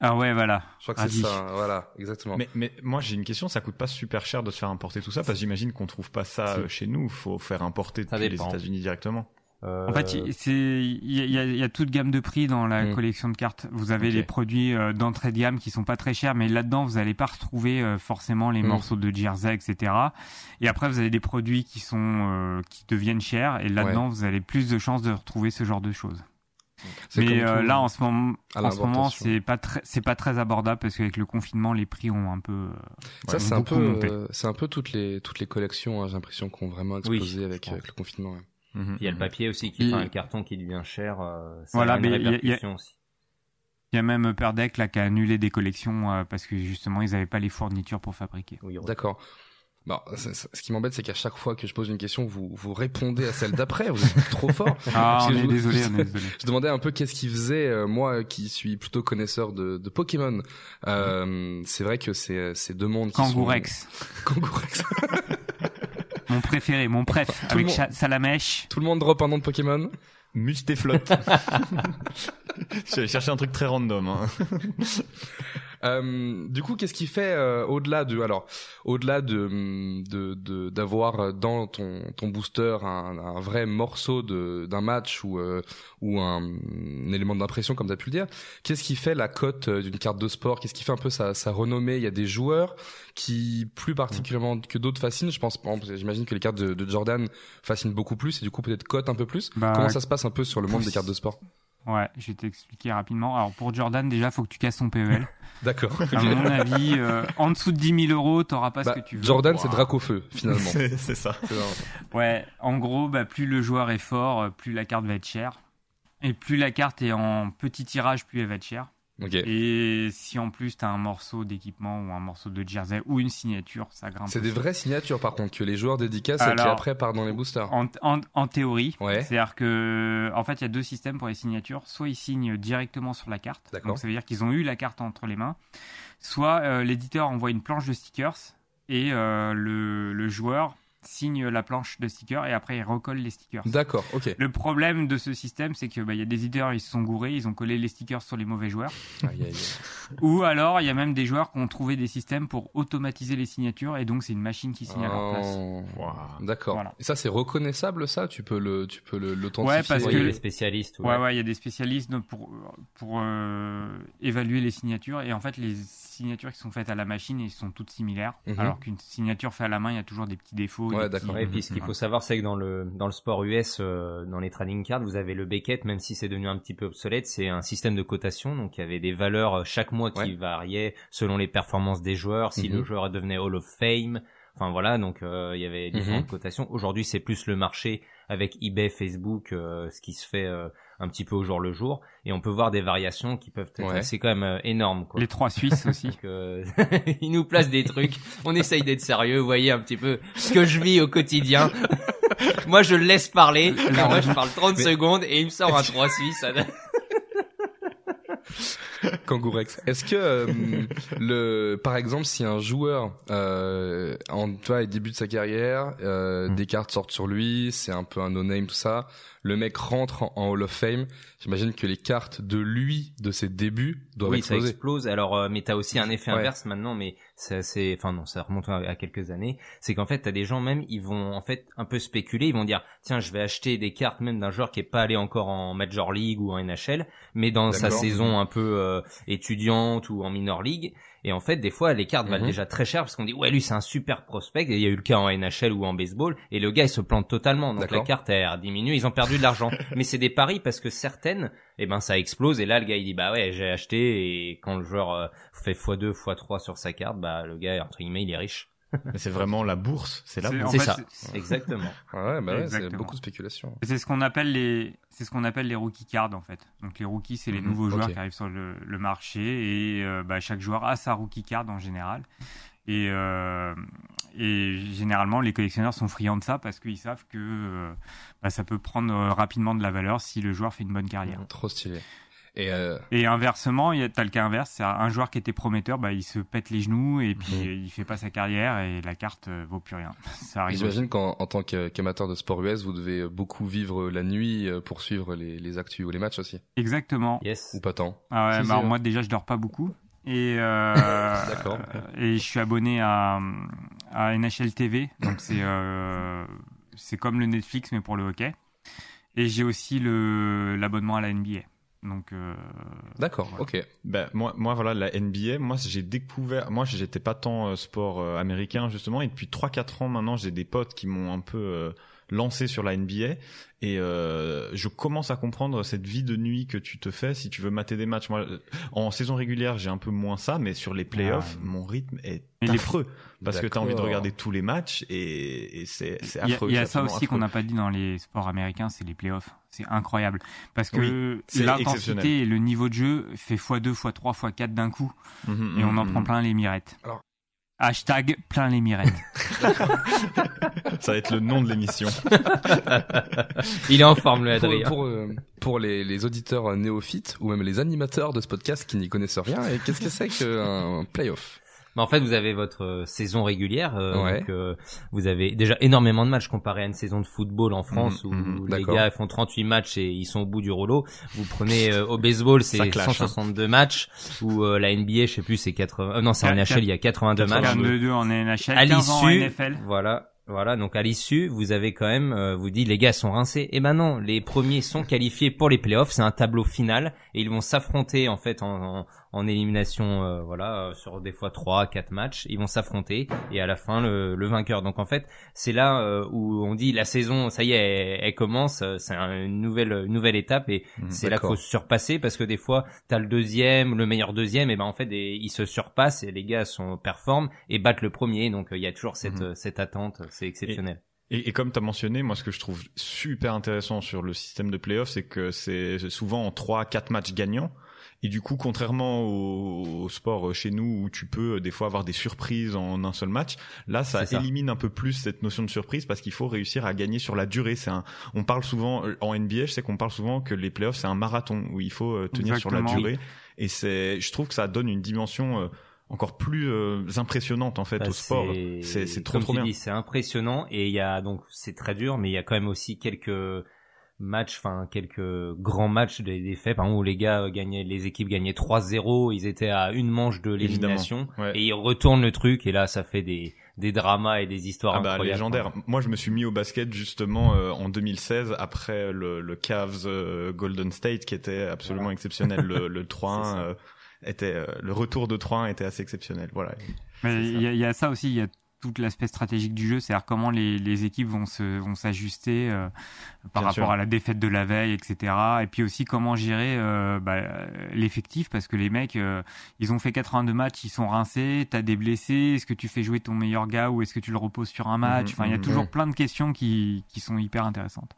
Ah ouais, voilà. je crois que c'est ça. Voilà, exactement. mais, mais moi j'ai une question, ça coûte pas super cher de se faire importer tout ça? Parce que j'imagine qu'on trouve pas ça Si. chez nous, faut faire importer Ça depuis les. États-Unis directement. En fait, euh, il- c'est il y y y a toute gamme de prix dans la Mm. collection de cartes. Vous avez les produits euh, d'entrée de gamme qui sont pas très chers, mais là-dedans vous allez pas retrouver euh, forcément les Mm. morceaux de Jersey, etc. Et après vous avez des produits qui sont euh, qui deviennent chers, et là-dedans vous avez plus de chances de retrouver ce genre de choses. Mais euh, là en ce moment, en ce moment c'est pas très c'est pas très abordable parce qu'avec le confinement les prix ont un peu euh, Ça, c'est un peu, euh, c'est un peu toutes les toutes les collections. hein, J'ai l'impression qu'on vraiment explosé je avec, avec le confinement. ouais. Mhm, Il y a le mhm. papier aussi, qui, Et- enfin, le carton qui devient cher. euh, ça Voilà, a une mais il y a- il y a- répercussion aussi. Il y a même Perdec là qui a annulé des collections euh, parce que justement ils avaient pas les fournitures pour fabriquer. Oui, D'accord. Bon, ce qui m'embête, c'est qu'à chaque fois que je pose une question, vous vous répondez à celle d'après. Vous êtes trop [LAUGHS] fort. Ah, on est je- désolé, on est désolé. [LAUGHS] Je demandais un peu qu'est-ce qu'il faisait, euh, moi qui suis plutôt connaisseur de, de Pokémon. Euh, c'est vrai que c'est c'est deux mondes qui Kangourex, sont... [LAUGHS] Kangourex. Mon préféré, mon préf, le avec monde- Salamèche. Tout le monde drop un nom de Pokémon. Mustéflotte. [LAUGHS] J'allais chercher un truc très random. Hein. [LAUGHS] Euh, du coup, qu'est-ce qui fait euh, au-delà de alors au-delà de de de- d'avoir dans ton ton booster un, un vrai morceau de d'un match ou euh, ou un, un élément d'impression comme tu as pu le dire, qu'est-ce qui fait la cote euh, d'une carte de sport? Qu'est-ce qui fait un peu sa sa renommée? Il y a des joueurs qui plus particulièrement que d'autres fascinent. Je pense j'imagine que les cartes de, de Jordan fascinent beaucoup plus et du coup peut-être cote un peu plus. Bah, Comment ça se passe un peu sur le monde des cartes de sport? Ouais, je vais t'expliquer rapidement. Alors pour Jordan, déjà, faut que tu casses son PEL. [LAUGHS] D'accord. À mon avis, euh, en dessous de 10 000 euros, t'auras pas Bah, ce que tu veux. Jordan, c'est Ouah. Dracofeu finalement. [LAUGHS] C'est c'est ça. Ouais, en gros, bah, plus le joueur est fort, euh, plus la carte va être chère. Et plus la carte est en petit tirage, plus elle va être chère. Et si en plus t'as un morceau d'équipement ou un morceau de jersey ou une signature, ça grimpe. C'est des vraies signatures par contre que les joueurs dédicacent et qui après partent dans les boosters. En, en, en théorie, Ouais. c'est-à-dire que en fait il y a deux systèmes pour les signatures. Soit ils signent directement sur la carte, donc ça veut dire qu'ils ont eu la carte entre les mains. Soit euh, l'éditeur envoie une planche de stickers et euh, le, le joueur signent la planche de stickers et après ils recollent les stickers. D'accord, ok. Le problème de ce système, c'est que bah, il y a des éditeurs, ils se sont gourés, ils ont collé les stickers sur les mauvais joueurs. Aïe, aïe, aïe. [LAUGHS] Ou alors, il y a même des joueurs qui ont trouvé des systèmes pour automatiser les signatures et donc c'est une machine qui signe à leur place. Oh. D'accord. Voilà. Et ça, c'est reconnaissable, ça? Tu peux le, tu peux le, l'authentifier Ouais, parce que- les spécialistes. Ouais, ouais, il y a des spécialistes pour, pour euh, évaluer les signatures. Et en fait, les signatures qui sont faites à la machine, elles sont toutes similaires. Mhm. Alors qu'une signature faite à la main, il y a toujours des petits défauts. Ouais, d'accord. petits- et puis ce qu'il faut savoir, c'est que dans le dans le sport US, euh, dans les trading cards, vous avez le Beckett, même si c'est devenu un petit peu obsolète, c'est un système de cotation. Donc il y avait des valeurs euh, chaque mois qui Ouais. variaient selon les performances des joueurs, si Mhm. le joueur devenait Hall of Fame. Enfin voilà, donc euh, il y avait différentes Mhm. cotations. Aujourd'hui, c'est plus le marché avec eBay, Facebook, euh, ce qui se fait euh, un petit peu au jour le jour, et on peut voir des variations qui peuvent être Ouais. assez quand même euh, énormes. Quoi. Les trois Suisses aussi. Donc, euh, [LAUGHS] il nous place des trucs. On essaye d'être sérieux. Vous voyez un petit peu ce que je vis au quotidien. [LAUGHS] moi, je le laisse parler. Alors, moi, je parle 30 Mais- secondes et il me sort un [LAUGHS] 3 suisse. Kangourex. Est-ce que euh, le, par exemple, si un joueur, euh, en, tu vois, il débute sa carrière, euh, Hmm. des cartes sortent sur lui, c'est un peu un no-name tout ça, le mec rentre en, en Hall of Fame, j'imagine que les cartes de lui, de ses débuts, doivent oui, ça exploser. explose. Alors, euh, mais t'as aussi un effet Ouais. inverse maintenant, mais c'est assez, enfin non, ça remonte à, à quelques années. C'est qu'en fait, t'as des gens même, ils vont en fait un peu spéculer. Ils vont dire, tiens, je vais acheter des cartes même d'un joueur qui est pas allé encore en Major League ou en NHL, mais dans sa saison un peu euh, étudiante ou en minor league. Et en fait, des fois, les cartes valent Mhm. déjà très cher parce qu'on dit, ouais, lui, c'est un super prospect. Et il y a eu le cas en NHL ou en baseball. Et le gars, il se plante totalement. Donc la carte, elle diminue. Ils ont perdu de l'argent. [LAUGHS] Mais c'est des paris parce que certaines, eh ben, ça explose. Et là, le gars, il dit, bah ouais, j'ai acheté. Et quand le joueur euh, fait x2, x3 sur sa carte, bah, le gars, entre guillemets, il est riche. Mais c'est vraiment la bourse, c'est la C'est- bourse. C'est ça. Exactement. [LAUGHS] Ouais, bah ouais, c'est beaucoup de spéculation. C'est ce qu'on appelle les, c'est ce qu'on appelle les rookie cards en fait. Donc les rookies, c'est les Mhm, nouveaux joueurs qui arrivent sur le, le marché et euh, bah, chaque joueur a sa rookie card en général. Et, euh, et généralement, les collectionneurs sont friands de ça parce qu'ils savent que euh, bah, ça peut prendre rapidement de la valeur si le joueur fait une bonne carrière. Trop stylé. Et euh, Et inversement, il y a t'as le cas inverse, c'est un joueur qui était prometteur, bah, il se pète les genoux et puis euh, il fait pas sa carrière et la carte euh, vaut plus rien. [LAUGHS] Ça arrive. j'imagine qu'en en tant qu'amateur de sport US, vous devez beaucoup vivre la nuit euh, pour suivre les, les actus ou les matchs aussi. Exactement. Yes. Ou pas tant. Ah ouais, Si, bah, si, ouais. moi déjà je dors pas beaucoup et euh, [LAUGHS] D'accord. et je suis abonné à, à NHL TV donc c'est euh, c'est comme le Netflix mais pour le hockey et j'ai aussi le l'abonnement à la NBA donc euh, D'accord, Voilà. ok. Ben, moi, moi, voilà, la NBA, moi, j'ai découvert, moi, j'étais pas tant euh, sport euh, américain, justement, et depuis 3-4 ans maintenant, j'ai des potes qui m'ont un peu euh, lancé sur la NBA, et euh, je commence à comprendre cette vie de nuit que tu te fais si tu veux mater des matchs. Moi, en saison régulière, j'ai un peu moins ça, mais sur les playoffs, Ah. mon rythme est affreux, parce que t'as envie de regarder tous les matchs, et, et c'est c'est il y a, affreux. il y a ça aussi qu'on affreux. n'a pas dit dans les sports américains c'est les playoffs c'est incroyable. Parce que Oui, l'intensité et le niveau de jeu fait x2 x3 x4 d'un coup. Mhm, et on mhm, en mhm. prend plein les mirettes. Alors- hashtag plein les mirettes. [LAUGHS] [LAUGHS] Ça va être le nom de l'émission. [LAUGHS] Il est en forme, le Adrien. pour, euh, pour les, les auditeurs néophytes ou même les animateurs de ce podcast qui n'y connaissent rien, et qu'est-ce que c'est qu'un playoff? Mais en fait, vous avez votre euh, saison régulière. euh, Ouais. donc, euh, vous avez déjà énormément de matchs comparé à une saison de football en France Mhm, où mhm, les gars font 38 matchs et ils sont au bout du rouleau. Vous prenez euh, au baseball, c'est clash, hein. 162 matchs. Ou euh, la NBA, je sais plus, c'est 80. euh, non, c'est en NHL, il y a 82 matchs. 42 en NHL À 15 ans en l'issue, NFL voilà. Voilà, donc à l'issue, vous avez quand même, euh, vous dites les gars sont rincés. Et ben non, les premiers sont qualifiés pour les playoffs. C'est un tableau final et ils vont s'affronter en fait en, en, en élimination, euh, voilà, euh, sur des fois trois, quatre matchs. Ils vont s'affronter et à la fin le, le vainqueur. Donc en fait, c'est là euh, où on dit la saison, ça y est, elle, elle commence. euh, C'est un- une nouvelle, une nouvelle étape et Mhm, c'est là qu'il faut se surpasser parce que des fois, t'as le deuxième, le meilleur deuxième, et ben en fait, des- ils se surpassent et les gars sont performent et battent le premier. Donc euh, il y a toujours cette euh, cette attente, c'est exceptionnel. Et, et comme tu as mentionné, moi ce que je trouve super intéressant sur le système de playoff, c'est que c'est souvent en 3-4 matchs gagnants. Et du coup, contrairement au, au sport chez nous où tu peux euh, des fois avoir des surprises en un seul match, là ça, élimine un peu plus cette notion de surprise parce qu'il faut réussir à gagner sur la durée. C'est un, on parle souvent euh, en NBA, je sais qu'on parle souvent que les playoffs c'est un marathon où il faut euh, tenir sur la durée. Et c'est, je trouve que ça donne une dimension euh, encore plus euh, impressionnante en fait Bah, au sport. c'est- trop comme trop bien. c'est impressionnant et il y a donc c'est très dur, mais il y a quand même aussi quelques matchs, enfin quelques grands matchs des, des faits, par exemple où les gars gagnaient, les équipes gagnaient 3-0, ils étaient à une manche de l'élimination Ouais. et ils retournent le truc et là ça fait des des dramas et des histoires Ah bah incroyables. légendaire. Moi je me suis mis au basket justement euh, en 2016 après le, le Cavs euh, Golden State qui était absolument exceptionnel. Le, le [LAUGHS] 3-1 euh, était euh, le retour de 3-1 était assez exceptionnel. Voilà. Il y, a- il y a ça aussi, il y a tout l'aspect stratégique du jeu, c'est-à-dire comment les, les équipes vont se vont s'ajuster euh, par Bien rapport sûr. à la défaite de la veille, etc. Et puis aussi comment gérer euh, bah, l'effectif parce que les mecs, euh, ils ont fait 82 matchs, ils sont rincés, t'as des blessés, est-ce que tu fais jouer ton meilleur gars ou est-ce que tu le reposes sur un match? Mhm, Enfin, il y a mhm. toujours plein de questions qui qui sont hyper intéressantes.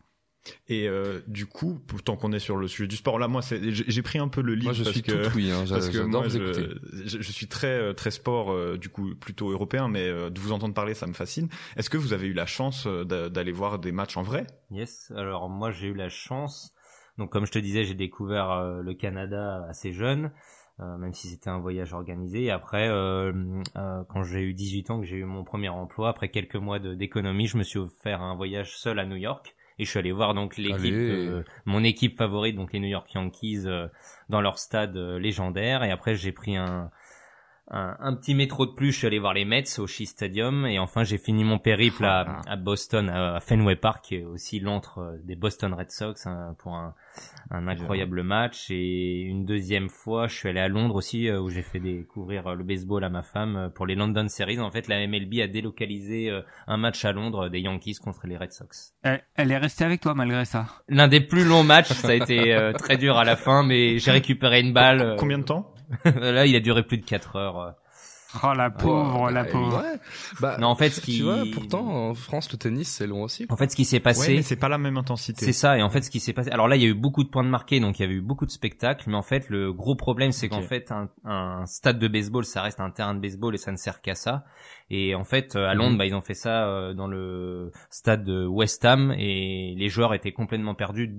Et euh, du coup, tant qu'on est sur le sujet du sport, là moi j'ai pris un peu le livre Moi, je parce suis que tout oui. Hein, parce que moi vous je, écouter. je, je suis très euh, très sport euh, du coup plutôt européen mais euh, de vous entendre parler ça me fascine. Est-ce que vous avez eu la chance d'a- d'aller voir des matchs en vrai? Yes. Alors moi j'ai eu la chance. Donc comme je te disais, j'ai découvert euh, le Canada assez jeune, euh, même si c'était un voyage organisé. Et après, euh, euh, quand j'ai eu 18 ans, que j'ai eu mon premier emploi, après quelques mois d'économie, je me suis offert un voyage seul à New York. Et je suis allé voir donc l'équipe, euh, mon équipe favorite, donc les New York Yankees, euh, dans leur stade euh, légendaire. Et après j'ai pris un, un, un petit métro de plus, je suis allé voir les Mets au Shea Stadium et enfin j'ai fini mon périple à, à Boston, à Fenway Park, qui est aussi l'antre euh, des Boston Red Sox hein, pour un, un incroyable match. Et une deuxième fois, je suis allé à Londres aussi euh, où j'ai fait découvrir euh, le baseball à ma femme pour les London Series. En fait, la MLB a délocalisé un match à Londres des Yankees contre les Red Sox. Elle, elle est restée avec toi malgré ça? L'un des plus longs matchs, ça a été très dur à la fin, mais j'ai récupéré une balle. Combien de temps? [LAUGHS] Là, il a duré plus de 4 heures. euh. Oh la pauvre, la pauvre. ouais. Bah, Non, en fait, ce qui- tu vois, pourtant en France le tennis c'est long aussi. En fait, ce qui s'est passé, c'est pas la même intensité. c'est ça. Et en fait, ce qui s'est passé. Alors là, il y a eu beaucoup de points de marqués, donc il y avait eu beaucoup de spectacles. Mais en fait, le gros problème, c'est qu'en fait, un, un stade de baseball, ça reste un terrain de baseball et ça ne sert qu'à ça. Et en fait, euh, à Londres, Mhm. bah, ils ont fait ça euh, dans le stade de West Ham et les joueurs étaient complètement perdus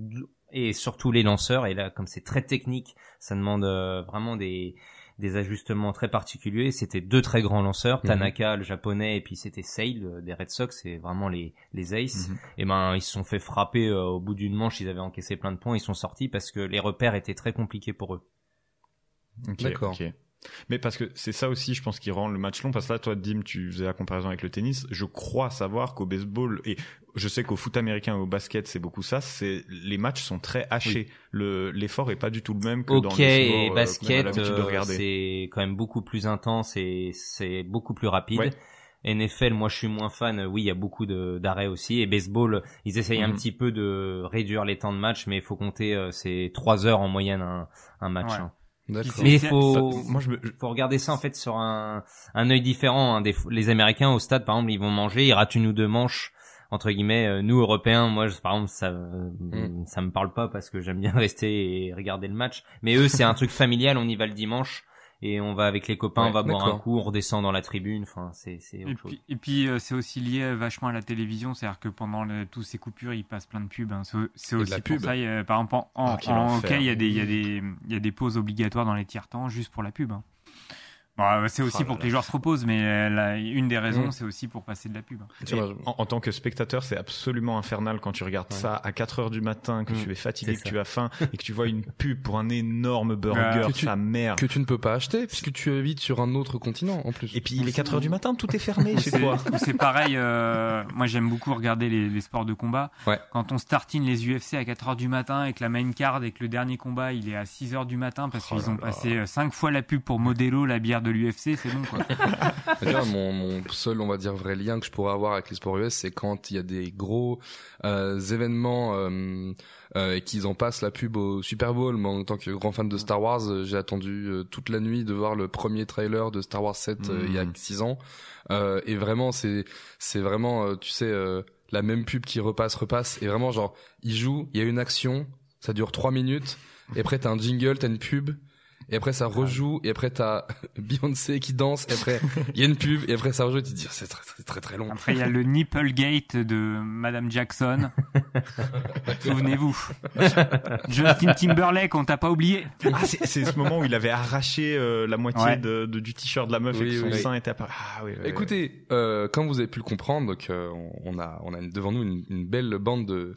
et surtout les lanceurs. Et là, comme c'est très technique, ça demande euh, vraiment des des ajustements très particuliers. C'était deux très grands lanceurs, Mhm. Tanaka, le japonais, et puis c'était Sale euh, des Red Sox, c'est vraiment les, les aces. Mhm. Et ben, ils se sont fait frapper euh, au bout d'une manche, ils avaient encaissé plein de points, ils sont sortis parce que les repères étaient très compliqués pour eux. D'accord. Mais parce que c'est ça aussi, je pense, qui rend le match long. Parce que là, toi, Dim, tu faisais la comparaison avec le tennis. Je crois savoir qu'au baseball et je sais qu'au foot américain et au basket, c'est beaucoup ça. C'est les matchs sont très hachés. Le l'effort est pas du tout le même que dans Ok, les et euh, basket, euh, regarder. c'est quand même beaucoup plus intense et c'est beaucoup plus rapide. Ouais. NFL, moi je suis moins fan. Oui, il y a beaucoup de- d'arrêts aussi. Et baseball, ils essayent un Mhm. petit peu de réduire les temps de match, mais il faut compter, euh, c'est trois heures en moyenne un, un match. Ouais. hein. Mais il faut, Ça- moi, je me, je- faut regarder ça en fait sur un, un œil différent. hein. Des les Américains au stade, par exemple, ils vont manger, ils ratent une ou deux manches entre guillemets. Euh, nous Européens, moi, je- par exemple, ça, euh, Mm. ça me parle pas parce que j'aime bien [LAUGHS] rester et regarder le match. Mais eux, c'est un truc familial. On y va le dimanche et on va avec les copains, Ouais, on va boire un coup, on redescend dans la tribune. Enfin, c'est autre chose. puis, et puis euh, c'est aussi lié euh, vachement à la télévision, c'est-à-dire que pendant le- tous ces coupures, il passe plein de pubs. hein. C'est aussi pour pub. ça, a- par exemple, en, en, Ah, en hockey, il y a des, il y a des, il y a des pauses obligatoires dans les tiers-temps juste pour la pub. hein. Bon, euh, c'est aussi Oh là pour que là. les joueurs se reposent, mais euh, la- une des raisons, Mm. c'est aussi pour passer de la pub. hein. En, en tant que spectateur, c'est absolument infernal quand tu regardes Ouais. ça à 4 heures du matin, que Mm, tu es fatigué, que ça. tu as faim [LAUGHS] et que tu vois une pub pour un énorme burger, Ouais. Que tu- sa mère. que tu ne peux pas acheter puisque tu habites sur un autre continent en plus. Et puis il est 4 heures du matin, tout est fermé chez c'est- toi. c'est pareil, euh, moi j'aime beaucoup regarder les, les sports de combat. Ouais. Quand on startine les UFC à 4 heures du matin et que la main card et que le dernier combat il est à 6 heures du matin parce Oh qu'ils là ont là. passé 5 fois la pub pour Modelo, la bière de l'UFC, c'est bon quoi. [LAUGHS] Mon, mon seul, on va dire, vrai lien que je pourrais avoir avec les sports US, c'est quand il y a des gros euh, événements euh, euh, et qu'ils en passent la pub au Super Bowl. Moi, en tant que grand fan de Star Wars, j'ai attendu euh, toute la nuit de voir le premier trailer de Star Wars 7 euh, il y a Mhm. 6 ans. Euh, et vraiment, c'est c'est vraiment, euh, tu sais, euh, la même pub qui repasse, repasse. Et vraiment, genre, il joue, il y a une action, ça dure 3 minutes. Et après, t'as un jingle, t'as une pub. Et après ça rejoue, et après t'as [LAUGHS] Beyoncé qui danse, et après il y a une pub, et après ça rejoue, et tu te dis c'est très très très très long. Après, il y a le Nipplegate de Madame Jackson. [LAUGHS] Souvenez-vous. Justin Timberlake, on t'a pas oublié. Ah, c'est c'est ce moment où il avait arraché euh, la moitié Ouais. de, de- du t-shirt de la meuf et Oui, que son oui. sein était apparu. Ah oui. Écoutez, euh, comme vous avez pu le comprendre, donc euh, on a on a devant nous une, une belle bande de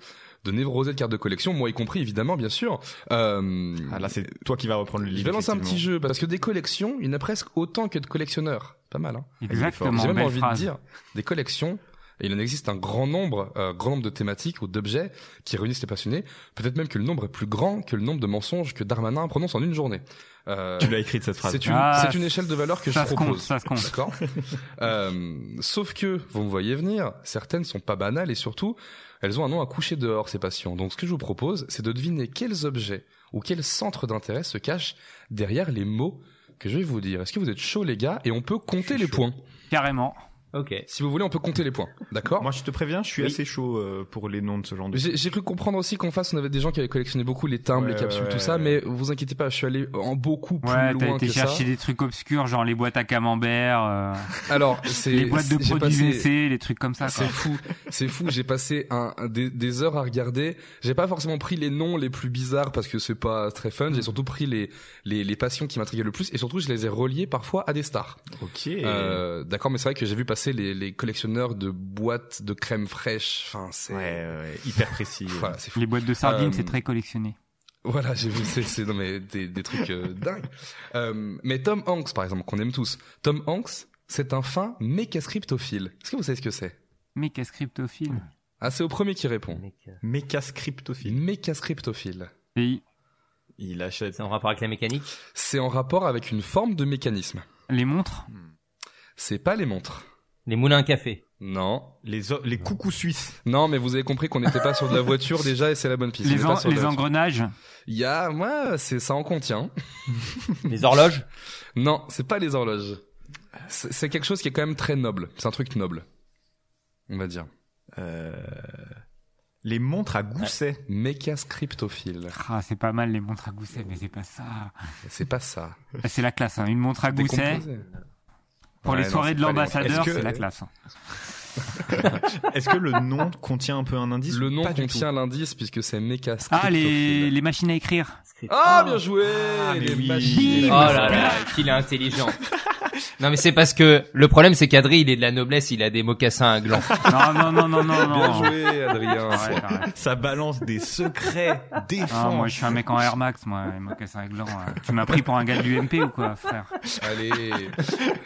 de névrosés de cartes de collection, moi y compris évidemment bien sûr. Euh. Ah, là, c'est toi qui vas reprendre le livre. je vais lancer un petit jeu parce que des collections, il y en a presque autant que de collectionneurs. Pas mal. Hein Exactement. J'ai même envie phrase. de dire des collections. Et il en existe un grand nombre, euh, grand nombre de thématiques ou d'objets qui réunissent les passionnés. Peut-être même que le nombre est plus grand que le nombre de mensonges que Darmanin prononce en une journée. Euh, Tu l'as écrite cette phrase. c'est une, Ah, une échelle de valeur que ça je se propose. compte, ça se compte. D'accord. [LAUGHS] euh, sauf que vous me voyez venir, certaines sont pas banales et surtout elles ont un nom à coucher dehors ces passions. Donc ce que je vous propose, c'est de deviner quels objets ou quels centres d'intérêt se cachent derrière les mots que je vais vous dire. Est-ce que vous êtes chaud les gars? Et on peut compter les points. Carrément. Ok. Si vous voulez, on peut compter les points. D'accord. Moi, je te préviens, je suis Oui. assez chaud euh, pour les noms de ce genre de. J'ai j'ai cru comprendre aussi qu'en face on avait des gens qui avaient collectionné beaucoup les timbres, Ouais, les capsules, ouais, tout ça, mais vous inquiétez pas, je suis allé en beaucoup plus Ouais, t'as loin été que chercher ça. des trucs obscurs, genre les boîtes à camembert, euh, Alors, [LAUGHS] c'est les boîtes de produits passé- WC, les trucs comme ça. C'est fou, c'est fou. J'ai passé un, un- des, des heures à regarder. J'ai pas forcément pris les noms les plus bizarres parce que c'est pas très fun. J'ai surtout pris les, les les passions qui m'intriguaient le plus et surtout je les ai reliés parfois à des stars. Ok. Euh, D'accord, mais c'est vrai que j'ai vu passer les, les collectionneurs de boîtes de crème fraîche. Enfin, c'est Ouais, ouais, hyper précis. [LAUGHS] voilà, c'est fou. Les boîtes de sardines, Euh, c'est très collectionné. Voilà, j'ai vu, c'est, c'est non, mais des, des trucs euh, dingues. Euh, mais Tom Hanks, par exemple, qu'on aime tous. Tom Hanks, c'est un fin méca scriptophile. Est-ce que vous savez ce que c'est? Méca scriptophile. Ah, c'est au premier qui répond. Euh, Méca scriptophile. Méca scriptophile. Et Il achète. C'est en rapport avec la mécanique? C'est en rapport avec une forme de mécanisme. les montres? C'est pas les montres. Les moulins à café. Non. Les, les coucous suisses. Non, mais vous avez compris qu'on n'était pas sur de la voiture déjà et c'est la bonne piste. On Les, en- pas sur de les engrenages. Il y a, moi, c'est, ça en contient. [LAUGHS] Les horloges [LAUGHS] Non, c'est pas les horloges. C'est, c'est quelque chose qui est quand même très noble. C'est un truc noble. On va dire. Euh, les montres à gousset. Méca scriptophile. Ah, c'est pas mal les montres à gousset, mais c'est pas ça. C'est pas ça. Ah, C'est la classe, hein. Une montre à gousset. Décomposé. Pour Ouais, les soirées de l'ambassadeur, que- c'est la classe. hein. [LAUGHS] Est-ce que le nom contient un peu un indice Le nom pas contient l'indice puisque c'est méca Ah, les, machines à écrire. Ah, bien joué Ah, Les oui. machines. Oh là là, qu'il est intelligent. [LAUGHS] Non mais c'est parce que le problème c'est qu'Adri il est de la noblesse, il a des mocassins à gland. Non, [LAUGHS] non, non, non, non, non. Bien joué, Adrien. Ça balance des secrets Ah, défense. moi, je suis un mec en Air Max, moi, les mocassins à gland. euh. Tu m'as pris pour un gars de l'UMP ou quoi, frère Allez.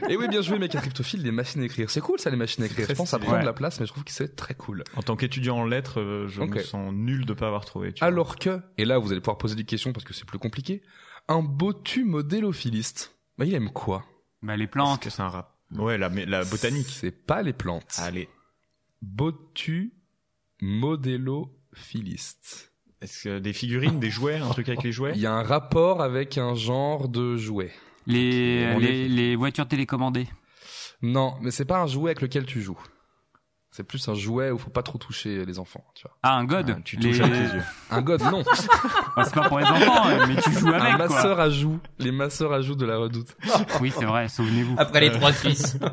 Et oui, bien joué, méca scriptophile, les machines à écrire. C'est cool, ça, les machines à écrire. Très Je pense que ça stylé. prend de Ouais. la place, mais je trouve que c'est très cool. En tant qu'étudiant en lettres, euh, je Ok. me sens nul de pas avoir trouvé. tu vois. Alors que, et là, vous allez pouvoir poser des questions parce que c'est plus compliqué, un botu modélophiliste, bah, il aime quoi? Bah, les Est-ce plantes. que c'est un rap Ouais, la, mais la botanique. C'est pas les plantes. Allez. Botu modélophiliste. Est-ce que des figurines, des jouets, un truc avec les jouets? Il y a un rapport avec un genre de jouet. Les, les voitures télécommandées. Non, mais c'est pas un jouet avec lequel tu joues. C'est plus un jouet où faut pas trop toucher les enfants, tu vois. Ah, un god. Ah, Tu Les- touches avec les yeux. Un god, non. Bah, [LAUGHS] c'est pas pour les enfants, hein, mais tu joues un avec, quoi. masseur à joues. Les masseurs à joues de la redoute. Oui, c'est vrai, souvenez-vous. Après les trois Suisses. [LAUGHS]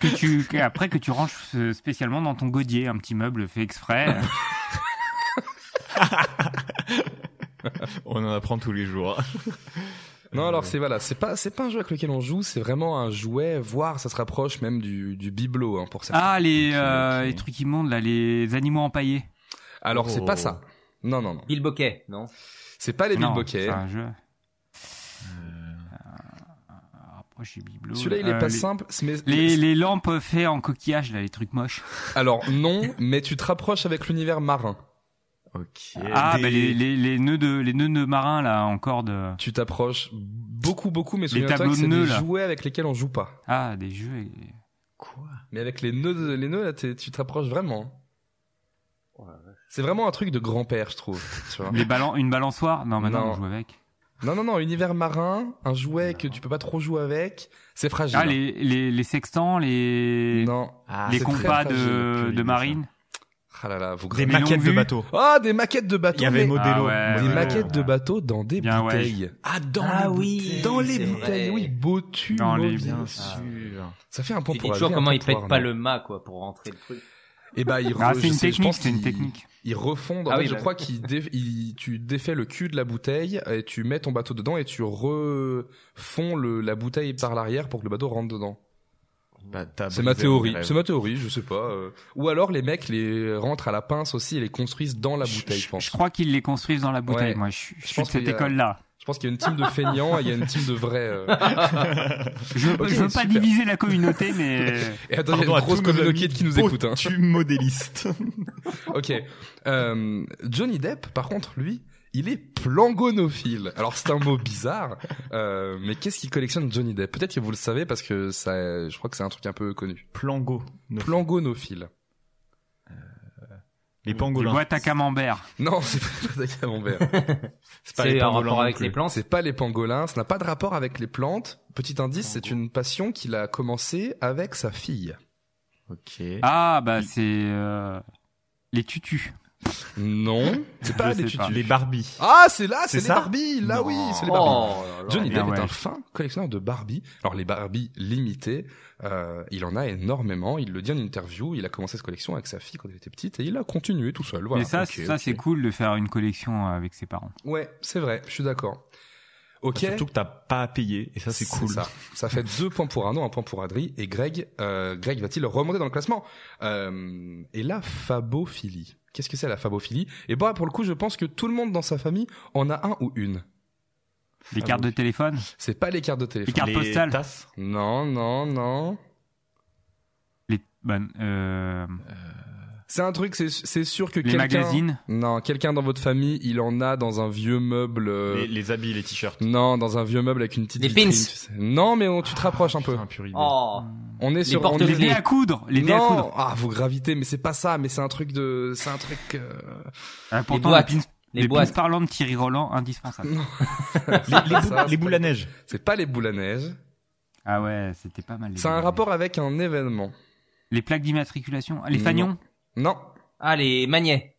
Que tu, que- après que tu ranges euh, spécialement dans ton godier, un petit meuble fait exprès. [LAUGHS] On en apprend tous les jours. Non, alors c'est voilà, c'est pas c'est pas un jeu avec lequel on joue, c'est vraiment un jouet, voire ça se rapproche même du du bibelot hein, pour certains. Ah, les, euh, euh, les trucs immondes, là, les animaux empaillés. Alors c'est Oh. pas ça. Non non non. Bill Bokeh, non? C'est pas les Non, bilboquets. c'est un jeu. Rapproche les bibelots. Celui-là il est Euh, pas les- simple, mais Les, les lampes faites en coquillage, là, les trucs moches. alors non, mais tu te rapproches avec l'univers marin. Ok. Ah, Des- bah, les, les, les nœuds de, les nœuds de marins, là, en corde. Tu t'approches beaucoup beaucoup, mais Les tableaux que c'est de nœuds, des là. jouets avec lesquels on joue pas. Ah, des jeux. Quoi? Mais avec les nœuds, de- les nœuds là, tu te rapproches vraiment. C'est vraiment un truc de grand-père, je trouve. Tu vois. [LAUGHS] Les balan une balançoire? Non, maintenant, Non. on joue avec. Non, non, non, univers marin, un jouet que tu peux pas trop jouer avec, c'est fragile. Ah, les, les, les sextants, les, Non. Ah, les compas fragile, de, de marine? Ah là là, vous Des maquettes de bateaux. Ah, des maquettes de bateaux. Il y avait mais- Modelo. Ah ouais, des maquettes de bateaux dans des Bien, ouais. bouteilles. Ah, dans Ah les oui. bouteilles. Dans les bouteilles, vrai. oui, Botu, Dans les-. Bien Ah. sûr. Ça fait un point Tu pour dis toujours Adrien, comment un il point pète pour pas le mât, quoi, pour rentrer le truc. Et bah, ils Ah, c'est une technique, c'est une technique. Ils refondent. En Ah fait, oui, je bah. crois qu'ils dé- [LAUGHS] ils- tu défais le cul de la bouteille et tu mets ton bateau dedans et tu refonds le, la bouteille par l'arrière pour que le bateau rentre dedans. Bah, C'est ma théorie. C'est ma théorie, je sais pas. euh. Ou alors les mecs les rentrent à la pince aussi et les construisent dans la bouteille, je pense. Je crois qu'ils les construisent dans la bouteille. Ouais. Moi, je, suis- je Je suis pense de cette école-là. Je pense qu'il y a une team de feignants et il y a une team de vrais. euh. [LAUGHS] Je, je veux pas super. diviser la communauté, mais [LAUGHS] Et attends, il y a une grosse communauté qui nous écoute. Hein. Tu modéliste. [LAUGHS] Ok. Euh, Johnny Depp, par contre, lui, il est plangonophile. Alors c'est un mot bizarre, euh, mais qu'est-ce qu'il collectionne Johnny Depp? Peut-être que vous le savez parce que ça, je crois que c'est un truc un peu connu. Plango. Plangonophile. Les des pangolins. boîtes à camembert. Non, c'est pas les camembert. [LAUGHS] C'est pas les C'est en pangolins rapport avec plus. les plantes. C'est pas les pangolins. Ça n'a pas de rapport avec les plantes. Petit indice, c'est une passion qu'il a commencé avec sa fille. Ok. Ah, bah c'est euh, les tutus. Non, c'est pas Je les tutus. Barbie. Ah, c'est là, c'est les ça Barbie. Là, Non. oui, c'est les Barbie. Oh là là. Johnny bien, Depp est un fin collectionneur de Barbie. Alors les Barbie limitées, euh, il en a énormément. Il le dit en interview. Il a commencé cette collection avec sa fille quand elle était petite et il a continué tout seul. Voilà. Mais ça, ça c'est cool de faire une collection avec ses parents. Ouais, c'est vrai. Je suis d'accord. Ok. Surtout que t'as pas à payer et ça c'est cool. Ça. ça fait deux points pour Arnaud, un point pour Adri et Greg. Euh, Greg va-t-il remonter dans le classement? Euh, Et la fabophilie. Qu'est-ce que c'est la fabophilie? Et bah pour le coup, je pense que tout le monde dans sa famille en a un ou une. Les Ah cartes de téléphone, C'est pas les cartes de téléphone. Les cartes Les postales. tasses? Non, non, non. les, bah, euh, C'est un truc, c'est sûr que les quelqu'un. magazines. Non, quelqu'un dans votre famille, il en a dans un vieux meuble. euh, Les, les habits, les t-shirts. Non, dans un vieux meuble avec une petite Les vitrine, pins. tu sais. Non, mais on, tu te rapproches un peu. Putain. Oh. On est sur. on porte-clés. est- Les dés à coudre, les dés à coudre. ah, vous gravitez, mais c'est pas ça, mais c'est un truc de, c'est un truc. euh, Ah, pourtant, boîtes. les pins, Les les pins boîtes. parlants de Thierry Roland, indispensables. [LAUGHS] Les, les, Ça, les c'est boules pas- à neige. C'est pas les boules à neige. Ah ouais, c'était pas mal. les C'est un rapport avec un événement. Les plaques d'immatriculation, les Non. Non, Ah, les magnets.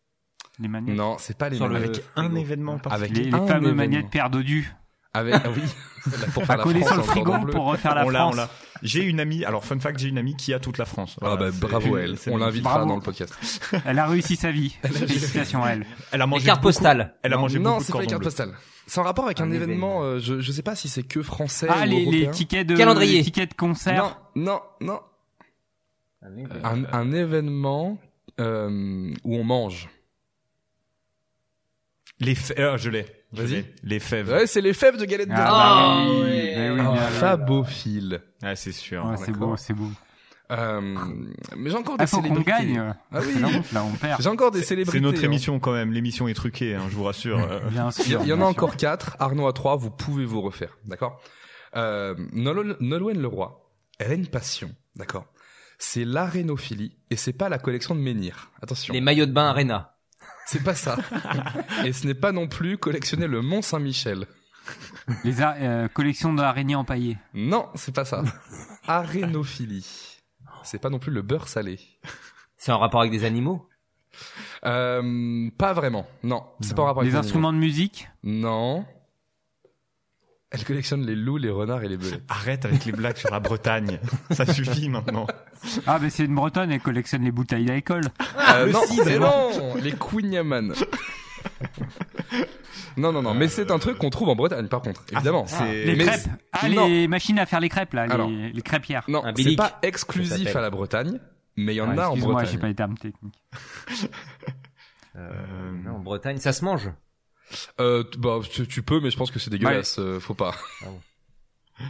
les manettes, non, c'est pas les Sur le- mêmes. Avec un événement Avec particulier. les, les un fameux Père Dodu, Avec, ah oui. [LAUGHS] Pour faire la coller France sur le frigo pour refaire la on l'a, on France. l'a. J'ai une amie, alors fun fact, j'ai une amie qui a toute la France. Ah bah bravo à elle. On l'invitera dans le podcast. [LAUGHS] Elle a réussi sa vie. Félicitations à elle. Elle a Les mangé cartes beaucoup- postales. Elle a non, mangé non, beaucoup de c'est pas les cartes postales. C'est en rapport avec un, Un événement. euh, je, je sais pas si c'est que français Ah, ou les, les tickets de Calendrier. les tickets de concert. Non, non, non. Un, un événement euh, où on mange. Les fèves, ah, je l'ai. Vas-y. Les fèves. Ouais, c'est les fèves de galette de Ah, riz. bah Oh, oui. Mais fabophile. Ah, c'est sûr. Ouais, c'est beau, c'est beau. Euh, mais j'ai encore des Ah, célébrités. gagne. Ah oui. Là, on perd. J'ai encore des C'est- célébrités. C'est notre hein. émission quand même. L'émission est truquée, hein, je vous rassure. [LAUGHS] Bien Il y, sûr. il y en a encore quatre. Arnaud à trois. Vous pouvez vous refaire. D'accord? Euh, Nol- Nolwenn Leroy, elle a une passion. D'accord? C'est l'arénophilie et c'est pas la collection de menhirs. Attention. Les maillots de bain Arena. C'est pas ça. et ce n'est pas non plus collectionner le Mont Saint-Michel. Les euh, collections d'araignées empaillées. Non, c'est pas ça. Arénophilie. C'est pas non plus le beurre salé. C'est en rapport avec des animaux? Euh, pas vraiment. Non, c'est pas en rapport avec les instruments de musique? Non. Elle collectionne les loups, les renards et les belettes. Arrête avec les blagues sur la Bretagne. Ça suffit maintenant. Ah, ben c'est une bretonne, elle collectionne les bouteilles d'alcool. Euh, le non, mais non, les Queenyaman. non, non, non, mais c'est un truc qu'on trouve en Bretagne, par contre, évidemment. c'est- Les Mais crêpes. Ah, non. les machines à faire les crêpes, là. Alors. Les, les crêpières. non, Un c'est bilic, pas ça exclusif s'appelle. à la Bretagne, mais il y en a en Excuse-moi, Bretagne. j'ai pas les termes techniques. euh, non, En Bretagne, ça se mange. Euh, bah, tu, tu peux, mais je pense que c'est dégueulasse, euh, faut pas. Ah bon. [LAUGHS]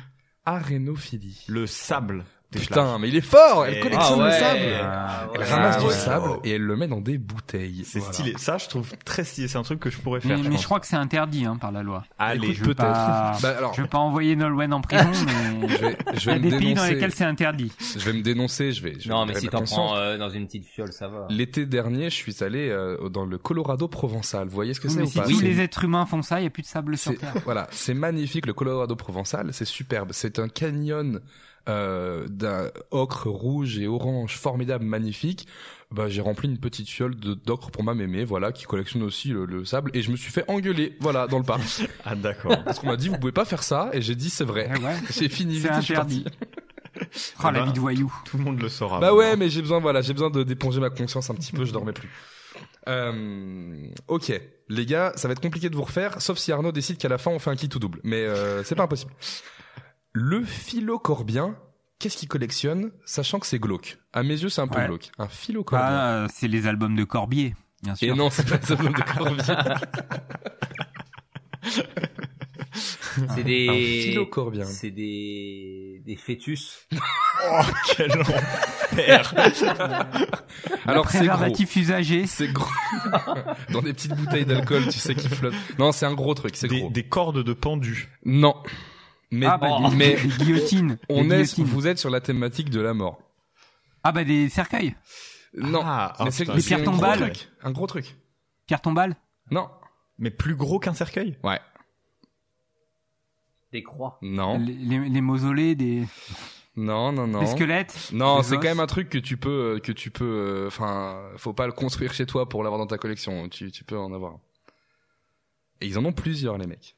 Arénophilie. Le sable. Putain, mais il est fort Elle Et- collectionne Ah le sable Ah Elle ramasse Ah du ouais. sable et elle le met dans des bouteilles. C'est Voilà. stylé. Ça, je trouve très stylé. C'est un truc que je pourrais Mais, faire. mais je crois que c'est interdit hein, par la loi. Allez, peut-être. pas, [LAUGHS] Bah, alors, je veux pas envoyer Nolwenn en prison, [LAUGHS] mais je vais, [LAUGHS] je il y vais a me des pays dans dénoncer. lesquels c'est interdit. Je vais me dénoncer, je vais. Je Non, vais mais si t'en en prends euh, dans une petite fiole, ça va. L'été dernier, je suis allé euh, dans le Colorado provençal. Vous voyez ce que c'est mais ou si pas tous C'est- les êtres humains font ça, il y a plus de sable sur Terre. Voilà, c'est magnifique le Colorado provençal, c'est superbe. C'est un canyon euh, d'un ocre rouge et orange formidable, magnifique. Bah, j'ai rempli une petite fiole de d'ocre pour ma mémé, voilà, qui collectionne aussi le, le sable, et je me suis fait engueuler, voilà, dans le parc. [LAUGHS] Ah d'accord. Parce qu'on m'a dit, vous pouvez pas faire ça, et j'ai dit, c'est vrai. Eh ouais. [LAUGHS] J'ai fini C'est vite, interdit. parti. [LAUGHS] Oh, la ben, vie de voyou. Tout le monde le saura. Bah ouais, mais j'ai besoin, voilà, j'ai besoin de d'éponger ma conscience un petit peu. Je dormais plus. Euh, ok, les gars, ça va être compliqué de vous refaire, sauf si Arnaud décide qu'à la fin on fait un kit ou double. Mais euh, c'est pas impossible. Le philocorbien, qu'est-ce qu'il collectionne, sachant que c'est glauque? À mes yeux, c'est un peu Ouais. glauque. Un philocorbien. Ah, c'est les albums de Corbier, bien Et sûr. non, c'est pas ça de corbien. [LAUGHS] C'est Un des. philocorbien. C'est des. Des fœtus. [LAUGHS] Quel [LAUGHS] enfer. Alors c'est gros. usagé. C'est gros. Dans des petites bouteilles d'alcool, tu sais, qui flottent. Non, c'est un gros truc, c'est gros. des cordes de pendu. Non. Mais, Ah bah, des, mais [LAUGHS] des guillotines. [LAUGHS] on des est, guillotines. vous êtes sur la thématique de la mort. Ah bah des cercueils. Non. Ah, mais oh, c'est Des c'est un pierres gros tombales. truc. Un gros truc. Pierre tombale. Non. Mais plus gros qu'un cercueil? Ouais. Des croix. Non. Les, les- les mausolées, des, Non, non, non. des squelettes. Non, c'est quand même un truc que tu peux, que tu peux, euh, enfin, faut pas le construire chez toi pour l'avoir dans ta collection. Tu, tu peux en avoir. Et ils en ont plusieurs, les mecs.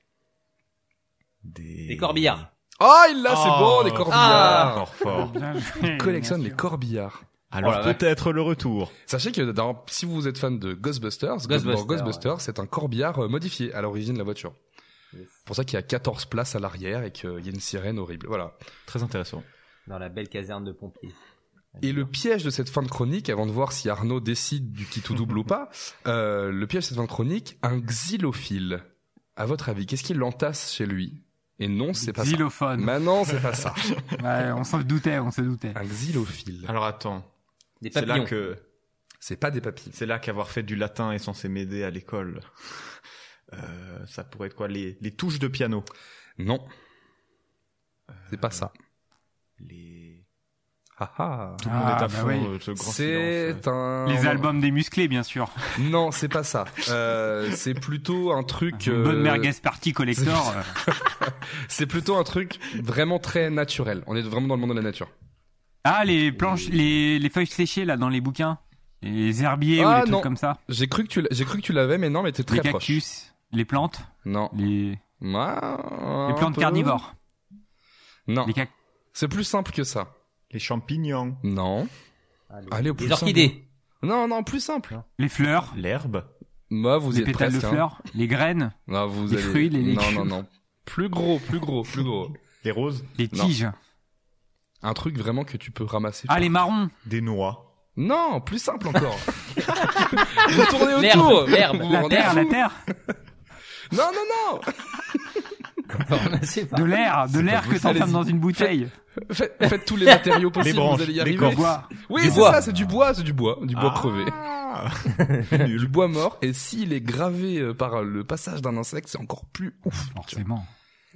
Des... Des corbillards. Oh, il l'a, c'est Oh. bon, des corbillards. Fort, fort. Bien joué, Ils collectionnent bien les corbillards. Alors Oh la vache. peut-être le retour. Sachez que dans, si vous êtes fan de Ghostbusters, Ghostbusters, dans Ghostbusters, c'est un corbillard euh, modifié à l'origine de la voiture. Yes. C'est pour ça qu'il y a 14 places à l'arrière et qu'il y a une sirène horrible. Voilà. Très intéressant. Dans la belle caserne de pompiers. Et le piège de cette fin de chronique, avant de voir si Arnaud décide du qui tout double ou pas, [LAUGHS] euh, le piège de cette fin de chronique, un xylophile. À votre avis, qu'est-ce qu'il l'entasse chez lui? Et non, c'est pas ça. Xylophone. Maintenant, c'est pas ça. [LAUGHS] Ouais, on s'en doutait, on se doutait. Un xylophile. Alors attends. Des C'est là papillons. que C'est pas des papilles. c'est là qu'avoir fait du latin est censé m'aider à l'école. Euh, ça pourrait être quoi les, les touches de piano? Non. C'est pas ça. Les Ah ah. tout le monde est Ah, à bah fond oui. euh, ce grand silence. C'est un. Les albums des musclés, bien sûr. [LAUGHS] Non, c'est pas ça. Euh, c'est plutôt un truc. Une bonne euh, merguez party collector. [LAUGHS] euh. C'est plutôt un truc vraiment très naturel. On est vraiment dans le monde de la nature. Ah, les planches, les, les feuilles séchées, là, dans les bouquins. Les herbiers ou Ah, les trucs non. comme ça. J'ai cru que tu, j'ai cru que tu l'avais, mais non, mais t'es très les proche. cactus. Les plantes. Non. Les, Ah, les plantes peu. carnivores. Non. Les C'est plus simple que ça. Les champignons, Non. Allez. Allez, au plus Les orchidées. Non, non, plus simple. les fleurs. l'herbe, Moi, vous les êtes pétales presque. de hein. fleurs. Les graines. Non, vous Les allez- fruits, les Non, légumes. non, non. Plus gros, plus gros, plus gros. les roses, Les Non. tiges. Un truc vraiment que tu peux ramasser. Ah, les marrons. des noix. Non, plus simple encore. [LAUGHS] vous tournez L'herbe, autour. l'herbe. Vous vous La rendez terre, fou. la terre. Non, non, non. De l'air. De l'air que t'enfermes dans une bouteille. Faites, faites tous les matériaux [LAUGHS] possibles. Les branches, vous allez y les arriver. cordes. Bois. Oui, c'est ça, c'est du bois, c'est du bois, du bois crevé. Ah. [LAUGHS] Du bois mort, et s'il est gravé euh, par le passage d'un insecte, c'est encore plus ouf. Forcément.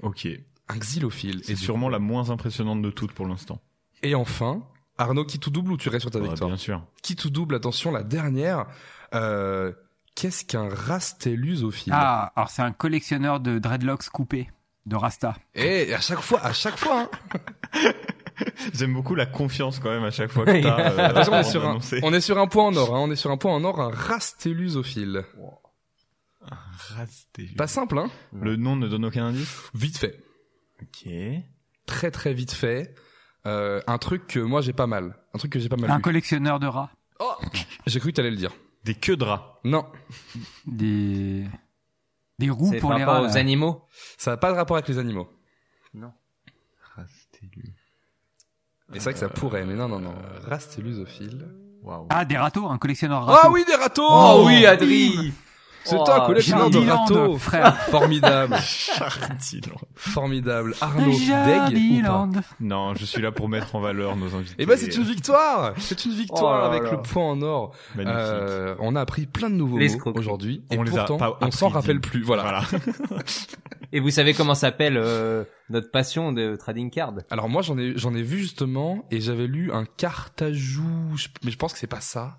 ok, Un xylophile. c'est sûrement coup- la moins impressionnante de toutes pour l'instant. Et enfin, Arnaud, qui tout double ou tu restes sur ta Ouais, victoire bien sûr. Qui tout double, attention, la dernière. Euh, Qu'est-ce qu'un rastellusophile Ah, alors c'est un collectionneur de dreadlocks coupés. De Rasta. Et à chaque fois, à chaque fois, hein. [LAUGHS] J'aime beaucoup la confiance quand même à chaque fois que t'as. euh, [LAUGHS] Attention, on est sur un, on est sur un point en or, hein. On est sur un point en or, un rastellusophile. Rasté. Pas simple, hein Le nom ne donne aucun indice. Vite fait. Ok. Très très vite fait. Euh, un truc que moi j'ai pas mal. Un truc que j'ai pas mal Un vu. collectionneur de rats. J'ai cru que t'allais le dire. Des queues de rats. Non, Des, des roues C'est pour les rapport rats. aux là. animaux. ça n'a pas de rapport avec les animaux. Rastélu. Et c'est vrai que ça pourrait, mais non, non, non. Euh, Rastellusophile. Waouh. Ah, des râteaux, un collectionneur Ah oui, des râteaux Oh, oui, Adri C'est Oh, un collectionneur de râteaux frère. Formidable, [LAUGHS] formidable. Arnaud, deg ou pas. Non, je suis là pour mettre en valeur nos invités. Eh ben c'est une victoire C'est une victoire Oh avec là. le point en or. Magnifique. Euh, on a appris plein de nouveaux mots L'escroquerie. aujourd'hui. Et On les a pourtant, pas on s'en rappelle plus. Voilà. Voilà. [LAUGHS] Et vous savez comment s'appelle euh, notre passion de trading card? Alors moi j'en ai j'en ai vu justement et j'avais lu un cartajou, mais je pense que c'est pas ça.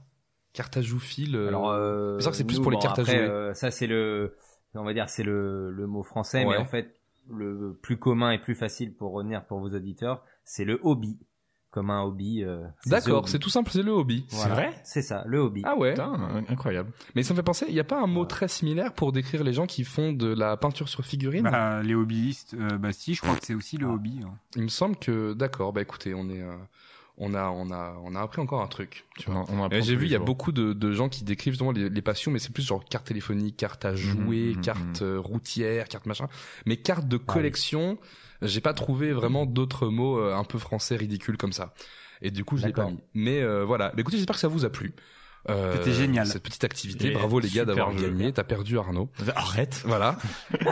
Cartajouphile. euh, Alors, euh, c'est vrai que c'est plus pour les cartes à après, jouer. euh, ça c'est le, on va dire c'est le, le mot français, Ouais. mais en fait le plus commun et plus facile pour retenir pour vos auditeurs, c'est le hobby. Comme un hobby. euh, c'est D'accord, c'est tout simple, c'est le hobby. Voilà. vrai C'est ça, le hobby. Ah ouais. Putain, incroyable. Mais ça me fait penser, il n'y a pas un mot très similaire pour décrire les gens qui font de la peinture sur figurine Bah, les hobbyistes, euh, bah si, je crois que c'est aussi le hobby. hein. Il me semble que, d'accord, bah écoutez, on est, euh, on a, on a, on a appris encore un truc. Tu vois. On on J'ai vu, il y a beaucoup de, de gens qui décrivent justement les, les passions, mais c'est plus genre carte téléphonique, carte à jouer, mhm, carte mhm. euh, routière, carte machin. Mais carte de oui. collection, j'ai pas trouvé vraiment d'autres mots euh, un peu français ridicules comme ça. Et du coup, je l'ai pas mis. Mais euh, voilà. Mais écoutez, j'espère que ça vous a plu. Euh, C'était génial. Cette petite activité. Et Bravo les gars d'avoir gagné. T'as perdu Arnaud. Arrête. Voilà.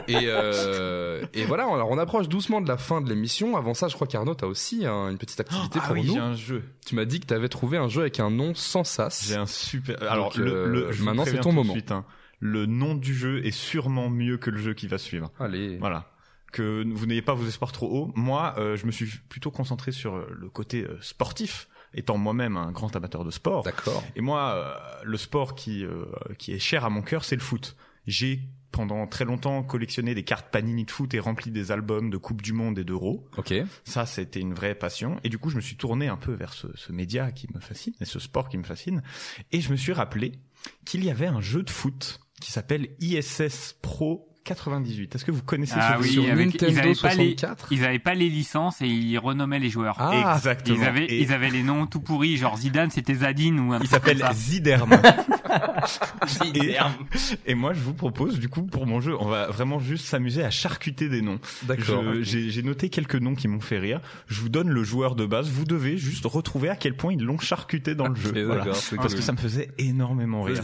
et, euh, et voilà, alors on approche doucement de la fin de l'émission. Avant ça, je crois qu'Arnaud, t'as aussi hein, une petite activité Ah pour oui, nous. j'ai un jeu. Tu m'as dit que t'avais trouvé un jeu avec un nom sans sas. J'ai un super. Alors, le, euh, le- je vous maintenant, c'est ton moment. suite, hein. Le nom du jeu est sûrement mieux que le jeu qui va suivre. Allez. Voilà. Que vous n'ayez pas vos espoirs trop hauts. Moi, euh, je me suis plutôt concentré sur euh, le côté euh, sportif, étant moi-même un grand amateur de sport. D'accord. Et moi, euh, le sport qui euh, qui est cher à mon cœur, c'est le foot. J'ai pendant très longtemps collectionné des cartes Panini de foot et rempli des albums de Coupe du Monde et d'Euro. Ok. Ça, c'était une vraie passion. Et du coup, je me suis tourné un peu vers ce, ce média qui me fascine et ce sport qui me fascine. Et je me suis rappelé qu'il y avait un jeu de foot qui s'appelle ISS Pro 98. Est-ce que vous connaissez Ah ce jeu oui, sur avec, Nintendo ils avaient pas les, 64. ils avaient pas les licences et ils renommaient les joueurs. Ah, Exactement. ils avaient, Et ils avaient les noms tout pourris, genre Zidane c'était Zadine ou un il truc comme s'appelle ça. Ziderm. [LAUGHS] et, et moi, je vous propose, du coup, pour mon jeu, on va vraiment juste s'amuser à charcuter des noms. D'accord. J'ai j'ai noté quelques noms qui m'ont fait rire. Je vous donne le joueur de base. Vous devez juste retrouver à quel point ils l'ont charcuté dans le jeu. Voilà. Parce cool. que ça me faisait énormément rire.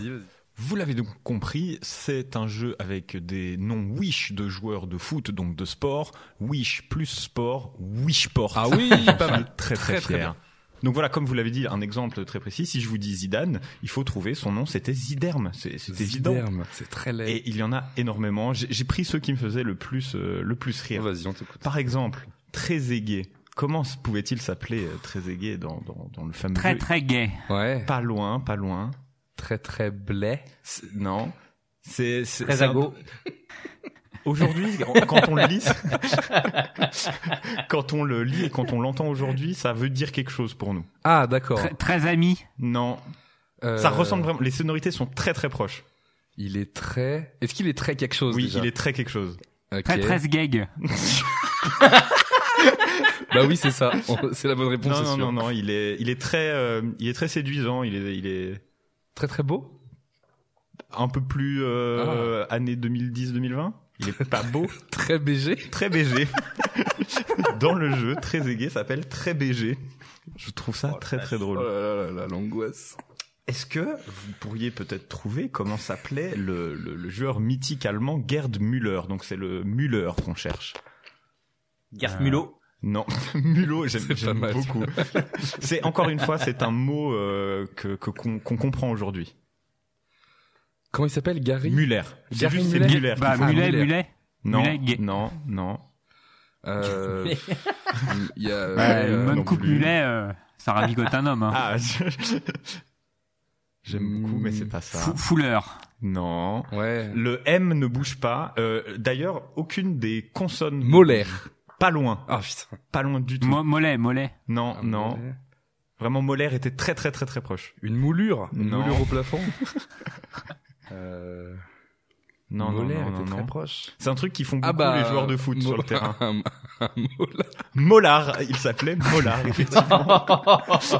Vous l'avez donc compris, c'est un jeu avec des noms Wish de joueurs de foot, donc de sport. Wish plus sport, Wishport. Ah oui, [LAUGHS] pas mal. Très très, Très, très fier. bien. Donc voilà, comme vous l'avez dit, un exemple très précis. Si je vous dis Zidane, il faut trouver son nom. C'était Ziderm. C'est c'est évident. Ziderm, C'est très laid. Et il y en a énormément. J'ai j'ai pris ceux qui me faisaient le plus euh, le plus rire. Vas-y, on t'écoute. Par exemple, Trezeguet. Comment se pouvait-il s'appeler euh, Trezeguet dans, dans, dans le fameux Très jeu très gay. Ouais. Pas loin, pas loin. Très très blé. Non. C'est c'est- Très c'est un-. Aujourd'hui, [LAUGHS] quand on le lit, quand on le lit et quand on l'entend aujourd'hui, ça veut dire quelque chose pour nous. Ah, d'accord. Très, très ami. Non, Euh, ça ressemble vraiment. Les sonorités sont très très proches. Il est très. Est-ce qu'il est très quelque chose Oui, déjà il est très quelque chose. Très très gag. [LAUGHS] Bah oui, c'est ça. C'est la bonne réponse. Non, non, sûr. non, non, il est, il est très, euh, il est très séduisant. Il est, il est Très très beau. un peu plus euh, Ah. année 2010-2020. Il est pas beau, [LAUGHS] Très BG. très BG. [LAUGHS] Dans le jeu, très aigué s'appelle très BG. Je trouve ça très très drôle. Oh là là l'angoisse. Est-ce que vous pourriez peut-être trouver comment s'appelait le, le, le joueur mythique allemand Gerd Müller? Donc c'est le Müller qu'on cherche. Gert Mulot. Non, [LAUGHS] Mulot, j'aime beaucoup. [LAUGHS] c'est encore une fois, c'est un mot euh, que qu'on qu'on comprend aujourd'hui. Comment il s'appelle? Gary? Müller. C'est Müller. Bah Muller. mulet. Non, Muller, gay. non, non. Euh, Il [LAUGHS] y a. Euh, non coupe plus. mulet, euh, ça ravigote un homme. Hein. Ah, j'aime beaucoup, mais c'est pas ça. Fou- Fouleur. Non. Ouais. Le M ne bouge pas. Euh, D'ailleurs, aucune des consonnes. Molaire. Pas loin. Ah putain. Pas loin du tout. Mo- mollet, mollet. non, Ah, non. Vraiment, molaire était très très très très proche. Une moulure. Une Non. moulure au plafond. [LAUGHS] euh... Non, non, Molaire non, non, était très non. proche. C'est un truc qui font beaucoup Ah bah. les joueurs de foot sur le terrain. [LAUGHS] molar. Molar, il s'appelait Molar, [LAUGHS] effectivement.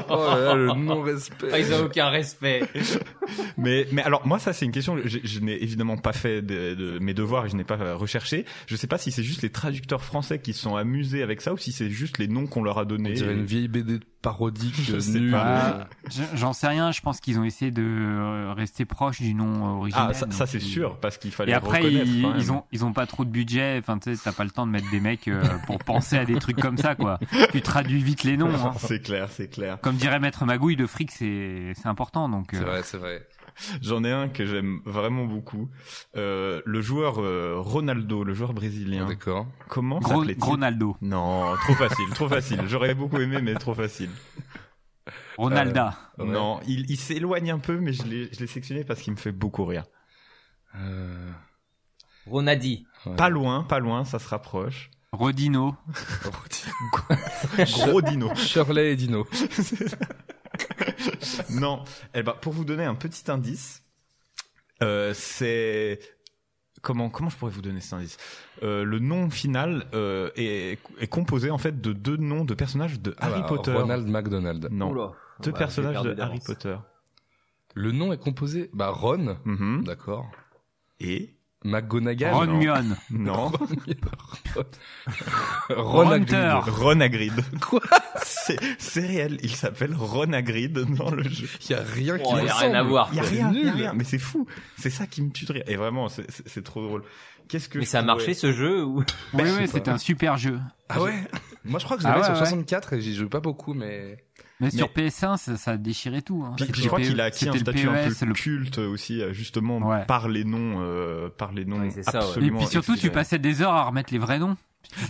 Oh là là, le non-respect. Ah, ils ont aucun respect. [LAUGHS] mais, mais alors, moi, ça, c'est une question. Je, je n'ai évidemment pas fait de, de mes devoirs et je n'ai pas recherché. Je sais pas si c'est juste les traducteurs français qui se sont amusés avec ça ou si c'est juste les noms qu'on leur a On donnés. dirait une vieille BD parodique [LAUGHS] Je sais nulle. pas. euh, Je- J'en sais rien, je pense qu'ils ont essayé de euh, rester proche du nom original. Ah, ça, c'est sûr, parce qu'il fallait Et après, reconnaître ils, ils ont ils ont pas trop de budget. Enfin, tu sais, t'as pas le temps de mettre des mecs euh, pour penser à des trucs comme ça, quoi. Tu traduis vite les noms. hein. C'est clair, c'est clair. Comme dirait Maître Magouille, le fric c'est c'est important. Donc C'est euh, vrai, c'est vrai. J'en ai un que j'aime vraiment beaucoup. Euh, le joueur euh, Ronaldo, le joueur brésilien. D'accord. Comment s'appelait-il? Ronaldo, Non, trop facile, trop facile. J'aurais beaucoup aimé, mais trop facile. Ronalda. Ouais. Non, il, il s'éloigne un peu, mais je l'ai, je l'ai sélectionné parce qu'il me fait beaucoup rire. Euh... Ronadi. Pas loin, pas loin, ça se rapproche. Rodino. Gros dino. Shirley et Dino. [LAUGHS] non, eh ben, pour vous donner un petit indice, euh, c'est comment comment je pourrais vous donner cet indice? Euh, Le nom final euh, est, est composé en fait de deux noms de personnages de Harry Ah Potter. Ronald McDonald. Non, Oula. deux personnages de Harry. Potter. Le nom est composé. Bah Ron. Mhm. D'accord. Et McGonagall. Ron non. Mion. non, [LAUGHS] Ron Hunter. Hagrid. Ron Hagrid. Quoi C'est c'est réel, il s'appelle Ron Hagrid dans le jeu. Il y a rien qui Oh, y a rien à voir. Il y a rien, y a nul. rien, mais c'est fou. C'est ça qui me tue de rire. Et vraiment, c'est- c'est c'est trop drôle. Qu'est-ce que Mais ça a marché ce jeu ou Oui, sais oui, c'était un super jeu. Ah ouais? Moi je crois que je Ah ouais, sur ouais. 64 et j'y joue pas beaucoup mais... Mais, sur Mais- PS1, ça, ça déchirait tout. Hein. Puis, je crois le qu'il a PE, acquis un statut un peu le- culte aussi, euh, justement Ouais. par les noms, euh, par les noms Oui, c'est ça, ouais. Et absolument. puis surtout, tu passais des heures à remettre les vrais noms.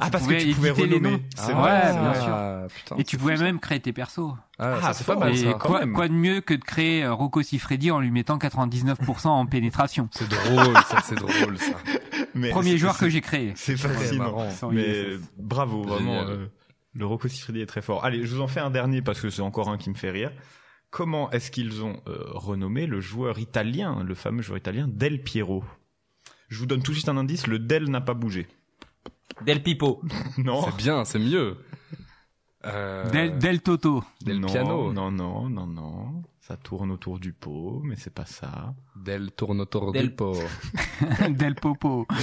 ah parce que tu pouvais renommer. noms. C'est Ah vrai. ouais, c'est bien sûr. Ah, putain, Et tu pouvais même créer tes persos. Ah, Ah, ça c'est pas mal Et ça. quand quoi, de mieux que de créer euh, Rocco Siffredi en lui mettant 99% en pénétration? C'est drôle ça, c'est drôle ça. Mais Premier joueur que j'ai créé. C'est fascinant. Mais ISS. bravo, vraiment. Le Rocco Siffredi est très fort. Allez, je vous en fais un dernier parce que c'est encore un qui me fait rire. Comment est-ce qu'ils ont euh, renommé le joueur italien, le fameux joueur italien Del Piero? Je vous donne tout de suite un indice, le Del n'a pas bougé. Del Pipo. [LAUGHS] Non. C'est bien, c'est mieux. Euh, Del, Del Toto. Del non, piano. Non, non, non, non. Ça tourne autour du pot, mais c'est pas ça. Del Tornotoro Del- del Po. [LAUGHS] Del Popo. [LAUGHS]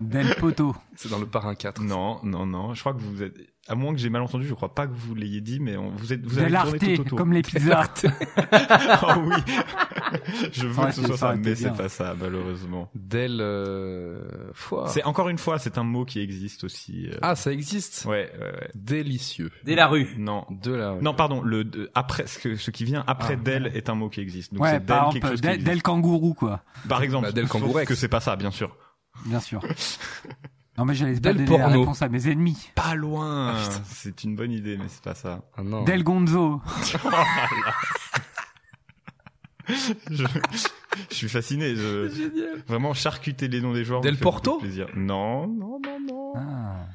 Del Poto. C'est dans le parrain 4. Non, non, non. Je crois que vous êtes. À moins que j'ai mal entendu, je crois pas que vous l'ayez dit, mais on- vous êtes. Vous avez Del tourné tout autour. comme les pizzas. oh [LAUGHS] oui. [LAUGHS] je veux Ouais, que ce soit ça, mais c'est pas ça, malheureusement. Del euh... C'est encore une fois, c'est un mot qui existe aussi. euh. Ah, ça existe? Ouais, ouais, ouais. Délicieux. Dès la rue. Non. De la. Non, pardon. Le de- après, ce, que- ce qui vient après Ah. Del est un mot qui existe. Donc Ouais, c'est Del par quelque exemple, chose qui Del, existe. Del Kangourou, quoi. Par exemple. Bah, Del sauf Kangourex. Que c'est pas ça, bien sûr. Bien sûr. [LAUGHS] Non, mais j'allais pas Del donner la porno. réponse à mes ennemis. Pas loin. Ah, c'est une bonne idée, mais c'est pas ça. Ah non. Del Gonzo. [LAUGHS] [LAUGHS] je, je suis fasciné. Je, Vraiment charcuter les noms des joueurs. Del Porto plaisir. Non, non, non, non. Ah.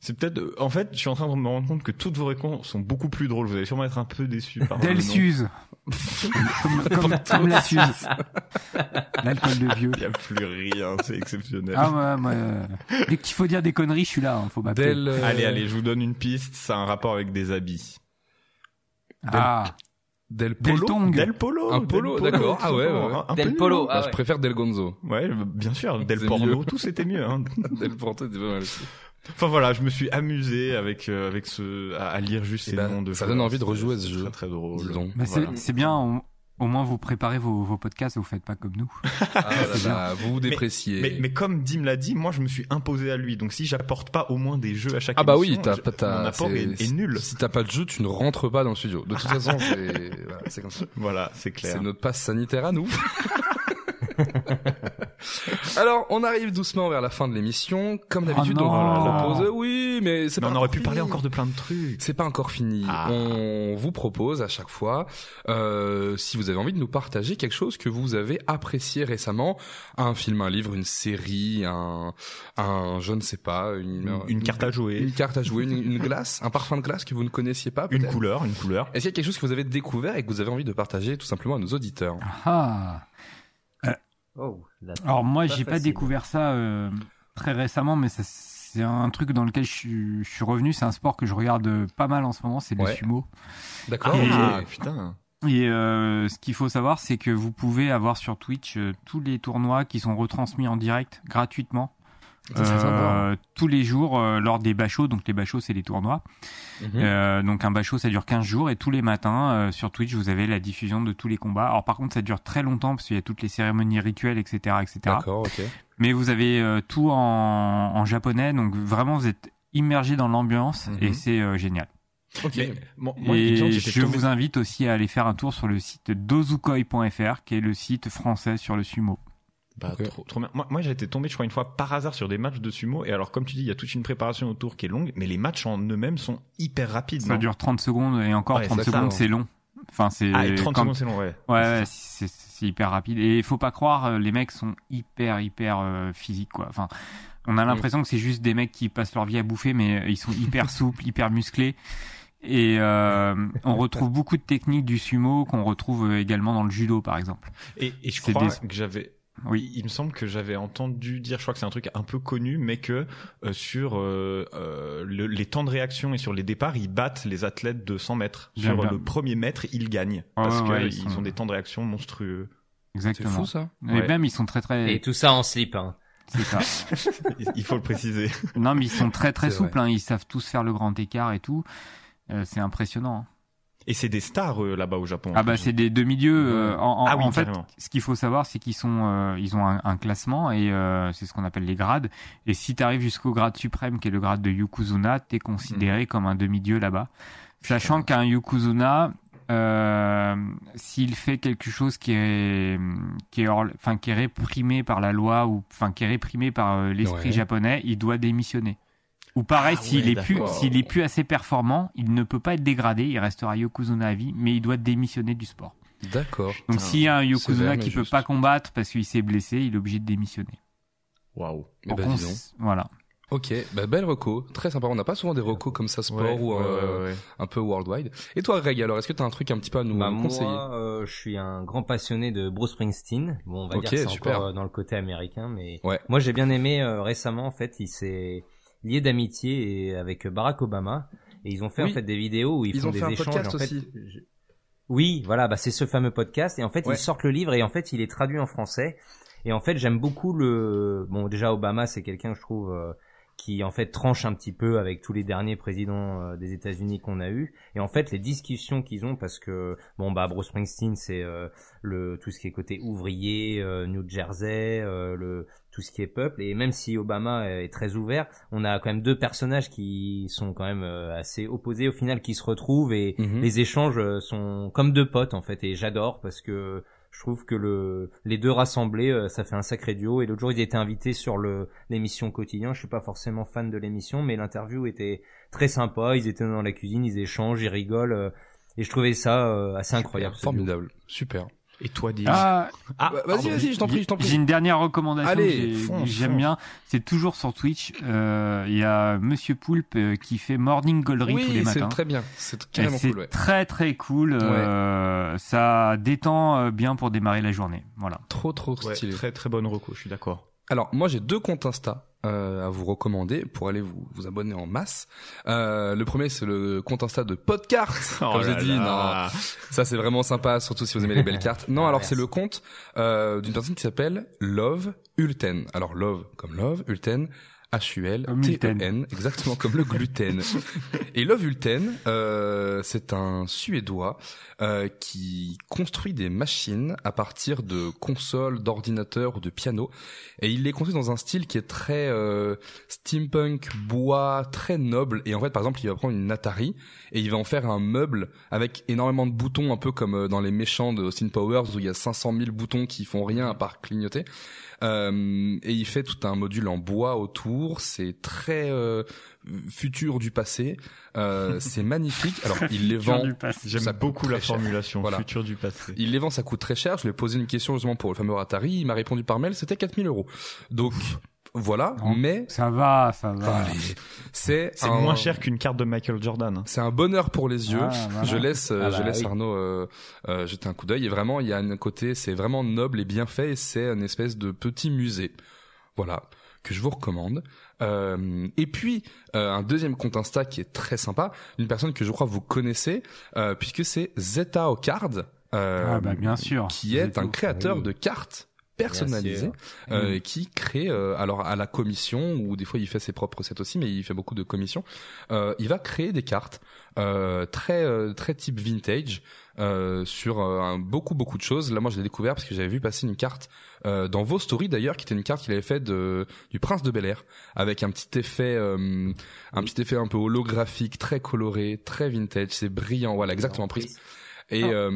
C'est peut-être. euh, En fait, je suis en train de me rendre compte que toutes vos réponses sont beaucoup plus drôles. Vous allez sûrement être un peu déçus par Del. Suze. [LAUGHS] comme, comme, comme la Suze. L'alcool de vieux. Il y a plus rien, c'est exceptionnel. Ah, moi, moi, euh, dès qu'il faut dire des conneries, je suis là, hein, faut m'appeler. Del. euh, Allez, allez, je vous donne une piste. Ça a un rapport avec des habits. Ah, Del Del Polo. Tong. Del Polo. Un Del polo, d'accord. Ah ouais, ouais. Un- un Del Polo. Ah Bah, je préfère Del Gonzo. Ouais, bien sûr. Del Porno, mieux. tout c'était mieux. Hein. [LAUGHS] Del Porto, c'est pas mal aussi. Enfin voilà, je me suis amusé avec euh, avec ce à, à lire juste Eh ces ben, noms de ça joueurs. donne envie de rejouer à ce jeu, Très très drôle. mais c'est Voilà. c'est bien, au, au moins vous préparez vos, vos podcasts, vous faites pas comme nous. Ah [LAUGHS] là là, vous vous dépréciez. Mais, mais comme Dim l'a dit, moi je me suis imposé à lui. Donc si j'apporte pas au moins des jeux à chaque Ah bah oui, émission, t'as je- pas ta. mon apport est, nul. Si t'as pas de jeu, tu ne rentres pas dans le studio. De toute façon, c'est voilà, c'est comme ça. [LAUGHS] Voilà, c'est clair. C'est notre passe sanitaire à nous. [LAUGHS] Alors, on arrive doucement vers la fin de l'émission. Comme d'habitude, Oh on propose. Oui, mais c'est Mais pas on aurait pu parler encore de plein de trucs. C'est pas encore fini. Ah. On vous propose à chaque fois, euh, si vous avez envie de nous partager quelque chose que vous avez apprécié récemment, un film, un livre, une série, un, un, je ne sais pas, une, Une, une carte à jouer, une carte à jouer, une, une glace, un parfum de glace que vous ne connaissiez pas, une couleur, une couleur. Est-ce qu'il y a quelque chose que vous avez découvert et que vous avez envie de partager tout simplement à nos auditeurs Ah. Oh, Alors moi, j'ai pas découvert ça euh, très récemment, mais ça, c'est un truc dans lequel je suis, je suis revenu. C'est un sport que je regarde euh, pas mal en ce moment, c'est le sumo. D'accord. Ah, ok. putain. Et euh, ce qu'il faut savoir, c'est que vous pouvez avoir sur Twitch euh, tous les tournois qui sont retransmis en direct gratuitement. Sympa. Euh, tous les jours euh, lors des bachots, donc les bachots c'est les tournois. Mhm. Euh, donc un bachot ça dure 15 jours et tous les matins euh, sur Twitch vous avez la diffusion de tous les combats. Alors par contre ça dure très longtemps parce qu'il y a toutes les cérémonies rituelles etc etc. D'accord, ok. Mais vous avez euh, tout en, en japonais donc vraiment vous êtes immergé dans l'ambiance Mhm. et c'est euh, génial. Ok. Mais, moi, moi, il me Et je tombé- vous invite aussi à aller faire un tour sur le site dozukoi.fr qui est le site français sur le sumo. Bah, trop, trop bien. Moi, moi j'ai été tombé, je crois, une fois par hasard sur des matchs de sumo. Et alors, comme tu dis, il y a toute une préparation autour qui est longue, mais les matchs en eux-mêmes sont hyper rapides. Ça dure 30 secondes et encore Ouais, 30 c'est ça, secondes ouais. c'est long. Enfin c'est Ah, et 30 quand- secondes, c'est long, ouais. Ouais, ouais, c'est hyper rapide. Et il faut pas croire, euh, les mecs sont hyper, hyper euh, physiques, quoi. Enfin, on a l'impression que c'est juste des mecs qui passent leur vie à bouffer, mais euh, ils sont hyper [LAUGHS] souples, hyper musclés. Et euh, on retrouve beaucoup de techniques du sumo qu'on retrouve euh, également dans le judo, par exemple. Et, et je crois des- que j'avais. Oui. Il me semble que j'avais entendu dire, je crois que c'est un truc un peu connu, mais que euh, sur euh, euh, le- les temps de réaction et sur les départs, ils battent les athlètes de 100 mètres. Bien, sur bien. le premier mètre, ils gagnent parce ouais, ouais, qu'ils sont- ont des temps de réaction monstrueux. C'est Exactement. fou ça. Et Ouais. même, ils sont très, très. Et tout ça en slip. Hein. C'est ça. [LAUGHS] Il faut le préciser. non, mais ils sont très, très C'est souples. Hein. Ils savent tous faire le grand écart et tout. Euh, c'est impressionnant. hein. Et c'est des stars euh, là-bas au Japon. Ah bah c'est des demi-dieux. euh, en, en- Ah oui, en fait, carrément. ce qu'il faut savoir, c'est qu'ils sont, euh, ils ont un, un classement et euh, c'est ce qu'on appelle les grades. Et si tu arrives jusqu'au grade suprême, qui est le grade de Yokozuna, t'es considéré comme un demi-dieu là-bas. Sachant qu'un Yokozuna, euh, s'il fait quelque chose qui est, qui est, hors- enfin qui est réprimé par la loi ou enfin qui est réprimé par euh, l'esprit Ouais. japonais, il doit démissionner. Ou pareil, Ah s'il ouais, est plus, d'accord. s'il est plus assez performant, il ne peut pas être dégradé, il restera Yokozuna à vie, mais il doit démissionner du sport. D'accord. Donc s'il y a un Yokozuna qui peut juste. pas combattre parce qu'il s'est blessé, il est obligé de démissionner. Waouh. Eh Pour ben, voilà. Ok, bah, belle reco, très sympa. On n'a pas souvent des recos comme ça sport Ouais, ou ouais, euh, ouais, ouais. un peu worldwide. Et toi, Greg, alors est-ce que t'as un truc un petit peu à nous, Bah, nous conseiller moi, euh, je suis un grand passionné de Bruce Springsteen. Bon, on va Ok, dire que c'est super. encore euh, dans le côté américain, mais Ouais. moi j'ai bien aimé euh, récemment. En fait, il s'est lié d'amitié avec Barack Obama et ils ont fait Oui. en fait des vidéos où ils, Ils font ont des un échanges. podcast en fait, aussi. je- Oui, voilà, bah c'est ce fameux podcast et en fait Ouais. ils sortent le livre et en fait il est traduit en français et en fait j'aime beaucoup le. Bon, déjà Obama c'est quelqu'un que je trouve. euh, qui en fait tranche un petit peu avec tous les derniers présidents euh, des États-Unis qu'on a eu et en fait les discussions qu'ils ont parce que bon bah Bruce Springsteen c'est euh, le tout ce qui est côté ouvrier New Jersey le tout ce qui est peuple et même si Obama est très ouvert on a quand même deux personnages qui sont quand même euh, assez opposés au final qui se retrouvent et Mhm. les échanges euh, sont comme deux potes en fait et j'adore parce que je trouve que le les deux rassemblés euh, ça fait un sacré duo et l'autre jour ils étaient invités sur le l'émission quotidien je suis pas forcément fan de l'émission mais l'interview était très sympa ils étaient dans la cuisine ils échangent ils rigolent euh, et je trouvais ça euh, assez incroyable duo. Formidable, super. Et toi, Diz Ah, Ah, Bah, vas-y, vas-y, je t'en prie, je t'en j'ai prie. une dernière recommandation Allez, que j'ai- j'aime bien. C'est toujours sur Twitch. Euh, Il y a Monsieur Poulpe euh, qui fait Morning Gollery tous les Oui, c'est matins. très bien. C'est carrément C'est cool, ouais. très très cool. euh, ça détend euh, bien pour démarrer la journée. Voilà. Trop, trop Ouais, stylé. très très bonne reco, je suis d'accord. Alors, moi, j'ai deux comptes Insta euh, à vous recommander pour aller vous, vous abonner en masse. Euh, le premier, c'est le compte Insta de Podcart. [LAUGHS] Oh Comme j'ai dit, non, ça c'est vraiment sympa, surtout si vous aimez les belles [LAUGHS] cartes. Non, Ah, alors c'est le compte euh, d'une personne qui s'appelle Love Ulten. Alors Love comme Love, Ulten. Comme Ulten. H-U-L-T-E-N, [LAUGHS] exactement comme le gluten. Et Love Ulten, euh, c'est un Suédois euh, qui construit des machines à partir de consoles, d'ordinateurs ou de pianos. Et il les construit dans un style qui est très euh, steampunk, bois, très noble. Et en fait, par exemple, il va prendre une Atari et il va en faire un meuble avec énormément de boutons, un peu comme euh, dans les méchants de Austin Powers où il y a 500 000 boutons qui font rien à part clignoter. Euh, et il fait tout un module en bois autour. C'est très euh, futur du passé. Euh, [LAUGHS] c'est magnifique. Alors, il les vend. J'aime beaucoup la formulation Voilà. futur du passé. Il les vend, ça coûte très cher. Je lui ai posé une question justement pour le fameux Atari. Il m'a répondu par mail, c'était 4000 euros. Donc, voilà. Non. Mais, Ça va, ça va. c'est C'est un- moins cher qu'une carte de Michael Jordan. hein. C'est un bonheur pour les yeux. Ah, voilà. Je laisse, Ah je bah laisse oui. Arnaud euh, euh, jeter un coup d'œil. Et vraiment, il y a un côté, c'est vraiment noble et bien fait. Et c'est une espèce de petit musée. Voilà que je vous recommande. Euh, et puis euh, un deuxième compte Insta qui est très sympa, une personne que je crois vous connaissez, euh, puisque c'est Zeta Card, euh, Ah bah bien sûr. qui est un créateur oui. de cartes personnalisées Bien euh, qui crée euh, alors à la commission ou des fois il fait ses propres recettes aussi mais il fait beaucoup de commissions euh, il va créer des cartes euh, très euh, très type vintage euh, sur euh, un- beaucoup beaucoup de choses. Là moi je l'ai découvert parce que j'avais vu passer une carte euh, dans vos stories d'ailleurs qui était une carte qu'il avait fait de du prince de Bel Air avec un petit effet euh, un petit effet un peu holographique très coloré très vintage c'est brillant voilà exactement pris et Ah.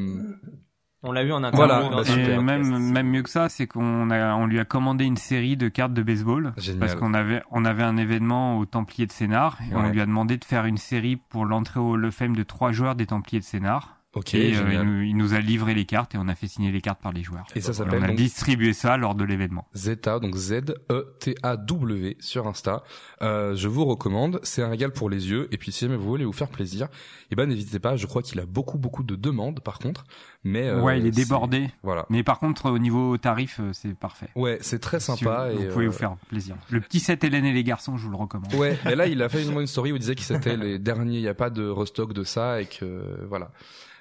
On l'a eu en interview. Voilà, bah. Et même même mieux que ça, c'est qu'on a on lui a commandé une série de cartes de baseball Génial. parce qu'on avait on avait un événement au Templier de Sénart et on lui a demandé de faire une série pour l'entrée au Hall of Fame de trois joueurs des Templiers de Sénart Ok, et euh, il, nous, il nous a livré les cartes et on a fait signer les cartes par les joueurs. Et ça Et s'appelle on a donc distribué ça lors de l'événement. Zeta, donc Z-E-T-A-W sur Insta. Euh, je vous recommande, c'est un régal pour les yeux. Et puis si jamais vous voulez vous faire plaisir, eh ben n'hésitez pas. Je crois qu'il a beaucoup beaucoup de demandes par contre, mais euh, ouais, il est débordé. Voilà. Mais par contre, au niveau tarif, euh, c'est parfait. Ouais, c'est très Si sympa. vous, et, vous pouvez euh, vous faire plaisir. Le petit set Hélène et les garçons, je vous le recommande. Ouais, mais là il a fait [LAUGHS] une, une story où il disait que c'était les derniers, il n'y a pas de restock de ça et que voilà.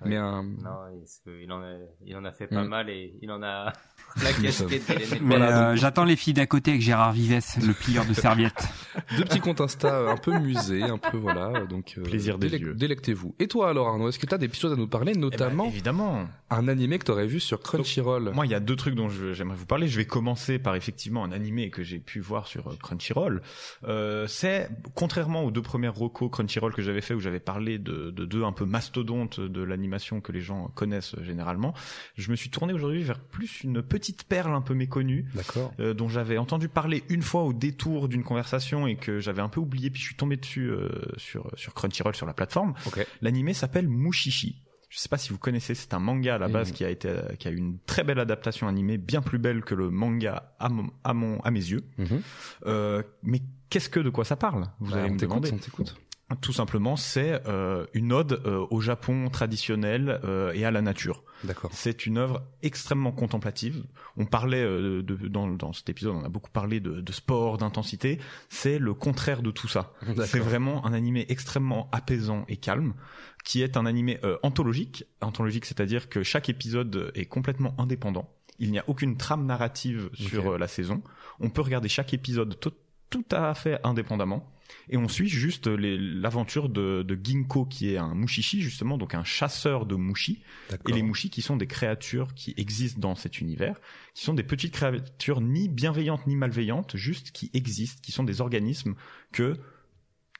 Mais un, Non, parce que il en a, il en a fait pas Mm. mal et il en a [LAUGHS] la casquette d'Hélène et Mais Voilà, euh, j'attends les filles d'à côté avec Gérard Vives, le plieur de serviettes. [LAUGHS] deux petits comptes Insta euh, un peu musée, un peu voilà. Donc euh, Plaisir des délec- yeux. Délectez-vous. Et toi alors Arnaud, est-ce que tu as des petites choses à nous parler, Eh ben, notamment? évidemment. Un animé que t'aurais vu sur Crunchyroll Moi, il y a deux trucs dont je- j'aimerais vous parler. Je vais commencer par effectivement un animé que j'ai pu voir sur euh, Crunchyroll. Euh, c'est contrairement aux deux premières recos Crunchyroll que j'avais fait où j'avais parlé de, de deux un peu mastodontes de l'animation que les gens connaissent euh, généralement. Je me suis tourné aujourd'hui vers plus une petite perle un peu méconnue D'accord. euh, dont j'avais entendu parler une fois au détour d'une conversation et que j'avais un peu oublié puis je suis tombé dessus euh, sur sur Crunchyroll sur la plateforme. Ok. L'animé s'appelle Mushishi. Je sais pas si vous connaissez, c'est un manga à la base qui a été qui a eu une très belle adaptation animée, bien plus belle que le manga à mon à, mon, à mes yeux. Mhm. Euh, mais qu'est-ce que de quoi ça parle? Vous Bah, allez me demander. Tout simplement, c'est euh, une ode euh, au Japon traditionnel euh, et à la nature. D'accord. C'est une œuvre extrêmement contemplative. On parlait euh, de, dans, dans cet épisode, on a beaucoup parlé de, de sport, d'intensité. C'est le contraire de tout ça. C'est vraiment un animé extrêmement apaisant et calme, qui est un animé euh, anthologique. Anthologique, c'est-à-dire que chaque épisode est complètement indépendant. Il n'y a aucune trame narrative sur euh, la saison. On peut regarder chaque épisode tout, tout à fait indépendamment. Et on suit juste l'aventure de, de Ginkgo, qui est un mushishi, justement, donc un chasseur de mushi. Et les mushis qui sont des créatures qui existent dans cet univers, qui sont des petites créatures ni bienveillantes ni malveillantes, juste qui existent, qui sont des organismes que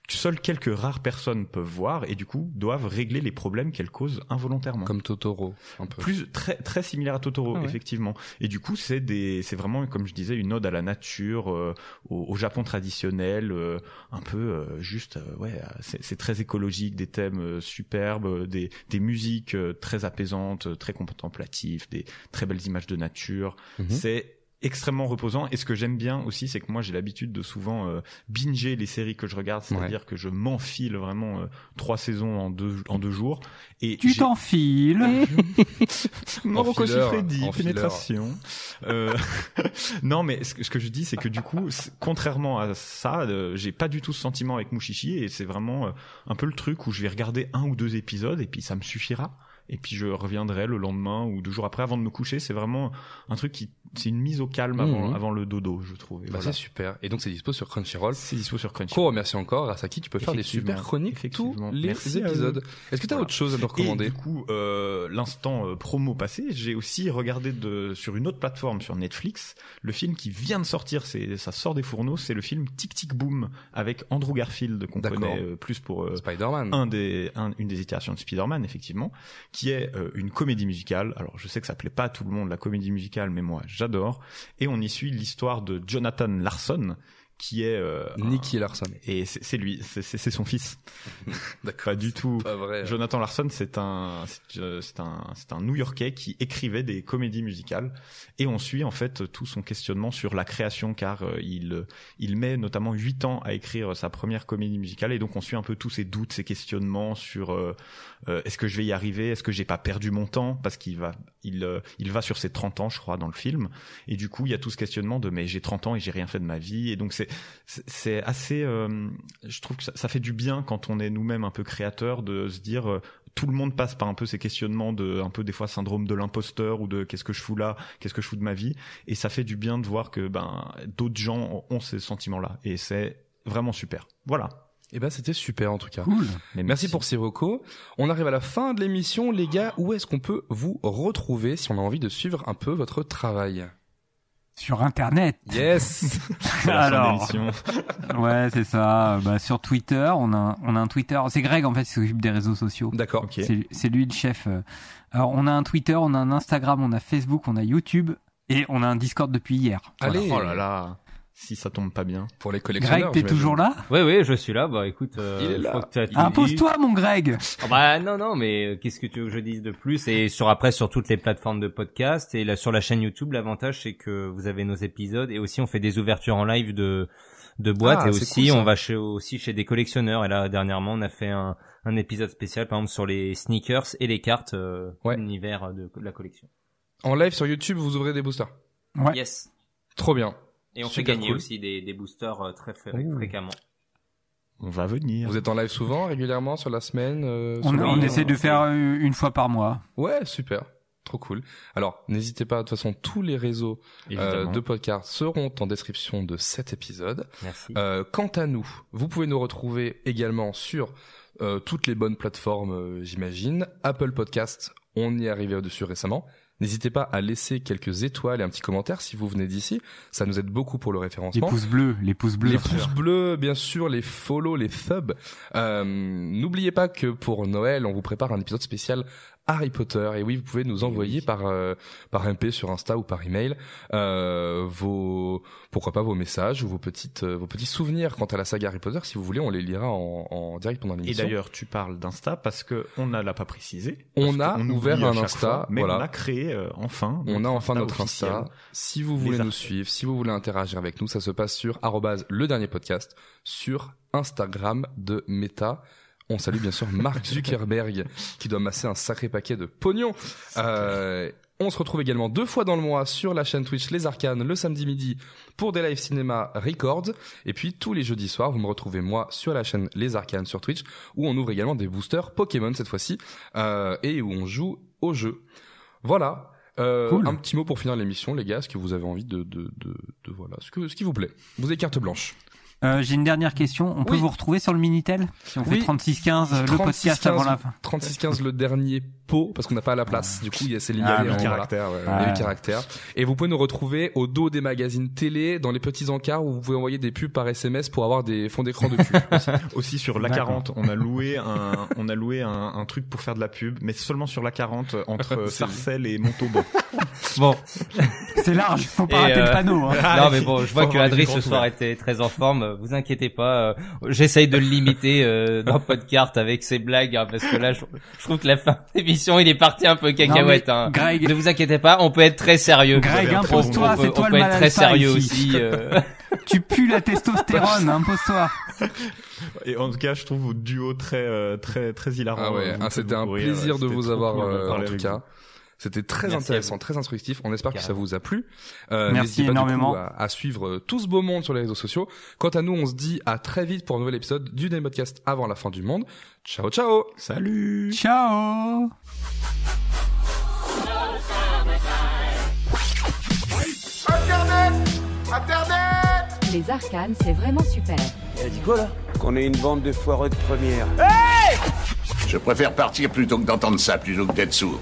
seules quelques rares personnes peuvent voir et du coup doivent régler les problèmes qu'elles causent involontairement. Comme Totoro, un peu. Plus très très similaire à Totoro Ah ouais. effectivement et du coup c'est des c'est vraiment comme je disais une ode à la nature euh, au, au Japon traditionnel euh, un peu euh, juste euh, ouais c'est c'est très écologique des thèmes euh, superbes euh, des des musiques euh, très apaisantes très contemplatives des très belles images de nature Mhm. c'est extrêmement reposant et ce que j'aime bien aussi c'est que moi j'ai l'habitude de souvent euh, binger les séries que je regarde c'est-à-dire que je m'enfile vraiment euh, trois saisons en deux en deux jours et Tu t'enfiles. [LAUGHS] mon Rocco Enfileur, Siffredi, enfileur. pénétration. Euh, [LAUGHS] non, mais ce que, ce que je dis, c'est que du coup, contrairement à ça, euh, j'ai pas du tout ce sentiment avec Mushishi et c'est vraiment euh, un peu le truc où je vais regarder un ou deux épisodes et puis ça me suffira. Et puis je reviendrai le lendemain ou deux jours après avant de me coucher. C'est vraiment un truc qui, c'est une mise au calme avant, Mhm. avant le dodo, je trouve. Et Bah, voilà. c'est super. Et donc c'est dispo sur Crunchyroll. C'est dispo sur Crunchyroll. Cool, merci encore. Grâce à qui tu peux faire des super chroniques tous les Merci épisodes. Est-ce que tu as Voilà. autre chose à nous Et recommander du coup, euh, l'instant euh, promo passé, j'ai aussi regardé de, sur une autre plateforme, sur Netflix, le film qui vient de sortir, c'est, ça sort des fourneaux, c'est le film Tic Tic Boom avec Andrew Garfield qu'on connaît euh, plus pour euh, Spider-Man. un des, un- une des itérations de Spider-Man, effectivement, qui est euh, une comédie musicale. Alors, je sais que ça plaît pas à tout le monde, la comédie musicale, mais moi, j'adore. Et on y suit l'histoire de Jonathan Larson, qui est... euh, Nicky Larson. Et c'est, lui, c'est, son fils. [LAUGHS] D'accord. Pas du tout. Pas vrai. Jonathan Larson, c'est un, c'est euh, c'est un, c'est un New-Yorkais qui écrivait des comédies musicales et on suit en fait tout son questionnement sur la création car euh, il, il met notamment huit ans à écrire sa première comédie musicale et donc on suit un peu tous ses doutes, ses questionnements sur euh, euh, est-ce que je vais y arriver, est-ce que j'ai pas perdu mon temps? Parce qu'il va, il, il va sur ses 30 ans, je crois, dans le film et du coup il y a tout ce questionnement de mais j'ai 30 ans et j'ai rien fait de ma vie et donc c'est, c'est- c'est assez, euh, je trouve que ça, ça fait du bien quand on est nous-mêmes un peu créateur de se dire euh, tout le monde passe par un peu ces questionnements de un peu des fois syndrome de l'imposteur ou de qu'est-ce que je fous là qu'est-ce que je fous de ma vie et ça fait du bien de voir que ben d'autres gens ont ces sentiments là et c'est vraiment super voilà Et ben c'était super en tout cas. Cool. Mais Merci pour ces recos. On arrive à la fin de l'émission, les gars. Où est-ce qu'on peut vous retrouver si on a envie de suivre un peu votre travail? Sur Internet. Yes. [LAUGHS] Alors. [LAUGHS] Ouais, c'est ça. Bah, sur Twitter, on a, un- on a un Twitter. C'est Greg, en fait, qui s'occupe des réseaux sociaux. D'accord. Ok. C'est c'est lui le chef. Alors, on a un Twitter, on a un Instagram, on a Facebook, on a YouTube et on a un Discord depuis hier. Allez. oh là là si ça tombe pas bien. Pour les collectionneurs. Greg, t'es toujours là? Oui, oui, je suis là. Bah écoute, euh. Impose-toi, mon Greg Ah bah non non mais euh, qu'est-ce que tu veux que je dise de plus? Et sur après sur toutes les plateformes de podcast et là sur la chaîne YouTube l'avantage c'est que vous avez nos épisodes et aussi on fait des ouvertures en live de de boîtes Ah, et aussi cool, on va chez aussi chez des collectionneurs et là dernièrement on a fait un un épisode spécial par exemple sur les sneakers et les cartes euh, Ouais. univers de, de la collection. En live sur YouTube, vous ouvrez des boosters. Ouais. Yes. Trop bien. Et on fait gagner cool. aussi des des boosters euh, très Ouh. fréquemment. On va venir. Vous êtes en live souvent, régulièrement, sur la semaine euh, On, essaie de faire euh, une fois par mois. Ouais, super. Trop cool. Alors, n'hésitez pas, de toute façon, tous les réseaux euh, de podcast seront en description de cet épisode. Merci. Euh, quant à nous, vous pouvez nous retrouver également sur euh, toutes les bonnes plateformes, euh, j'imagine. Apple Podcast, on y est arrivé au-dessus récemment. N'hésitez pas à laisser quelques étoiles et un petit commentaire si vous venez d'ici. Ça nous aide beaucoup pour le Les référencement. pouces bleus, les pouces bleus. Les pouces bleus, bien sûr, les follow, les subs. Euh, N'oubliez pas que pour Noël, on vous prépare un épisode spécial Harry Potter. Et oui, vous pouvez nous envoyer par euh, par MP sur Insta ou par email euh, vos pourquoi pas vos messages ou vos petites euh, vos petits souvenirs quant à la saga Harry Potter. Si vous voulez, on les lira en, en direct pendant Et l'émission. d'ailleurs, tu parles d'Insta parce que on ne l'a pas précisé. On a ouvert un Insta, fois, mais voilà. on a créé euh, enfin. On a enfin notre. Insta. Si vous voulez nous suivre, si vous voulez interagir avec nous, ça se passe sur arrobase le dernier podcast sur Instagram de Meta. On salue bien sûr Mark Zuckerberg qui doit masser un sacré paquet de pognon. Euh, on se retrouve également deux fois dans le mois sur la chaîne Twitch Les Arcanes le samedi midi pour des live cinéma records. Et puis tous les jeudis soirs, vous me retrouvez moi sur la chaîne Les Arcanes sur Twitch où on ouvre également des boosters Pokémon cette fois-ci euh, et où on joue au jeu. Voilà. Euh, Cool. Un petit mot pour finir l'émission, les gars. Est-ce que vous avez envie de, de, de, de voilà, ce que ce qui vous plaît. Vous avez carte blanche. Euh, J'ai une dernière question. On peut Oui. vous retrouver sur le Minitel Si on Oui. fait 3615, euh, le podcast 36-15, avant la fin. 36-15 le dernier pot parce qu'on n'a pas la place. Du coup, il y a c'est limité. Ah, oui. voilà. caractères. ouais. Il y a Ouais. huit caractères. Et vous pouvez nous retrouver au dos des magazines télé, dans les petits encarts où vous pouvez envoyer des pubs par SMS pour avoir des fonds d'écran de cul. [LAUGHS] aussi. Aussi sur la D'accord. 40, on a loué un, on a loué un, un truc pour faire de la pub, mais seulement sur la 40 euh, entre [LAUGHS] euh, Sarcelles et Montauban. [LAUGHS] Bon, C'est large, faut pas Et, rater euh, le panneau. Hein. Ah, non mais bon, je vois que avoir les Adri écrans ce soir était très en forme. Euh, Vous inquiétez pas, euh, j'essaye de le limiter euh, dans [LAUGHS] Podcast avec ses blagues hein, parce que là, je, je trouve que la fin de l'émission, il est parti un peu cacahuète. Non, hein. Greg- ne vous inquiétez pas, on peut être très sérieux. Greg, on, impose-toi, c'est toi on le peut être mal très sérieux ici. aussi. euh. [LAUGHS] Tu pues la testostérone, [LAUGHS] impose-toi. Et en tout cas, je trouve vos duos très, euh, très, très hilarant. Ah ouais, ah, c'était un plaisir de vous avoir cool de euh, en tout cas. vous. C'était très Merci intéressant, très instructif. On espère que ça vous a plu. Euh, Merci pas, énormément. coup, à, à suivre euh, tout ce beau monde sur les réseaux sociaux. Quant à nous, on se dit à très vite pour un nouvel épisode du Day Podcast avant la fin du monde. Ciao, ciao Salut! Ciao Les arcanes, c'est vraiment super. Qu'on est une bande de foireux de première. Je préfère partir plutôt que d'entendre ça, plutôt que d'être sourd.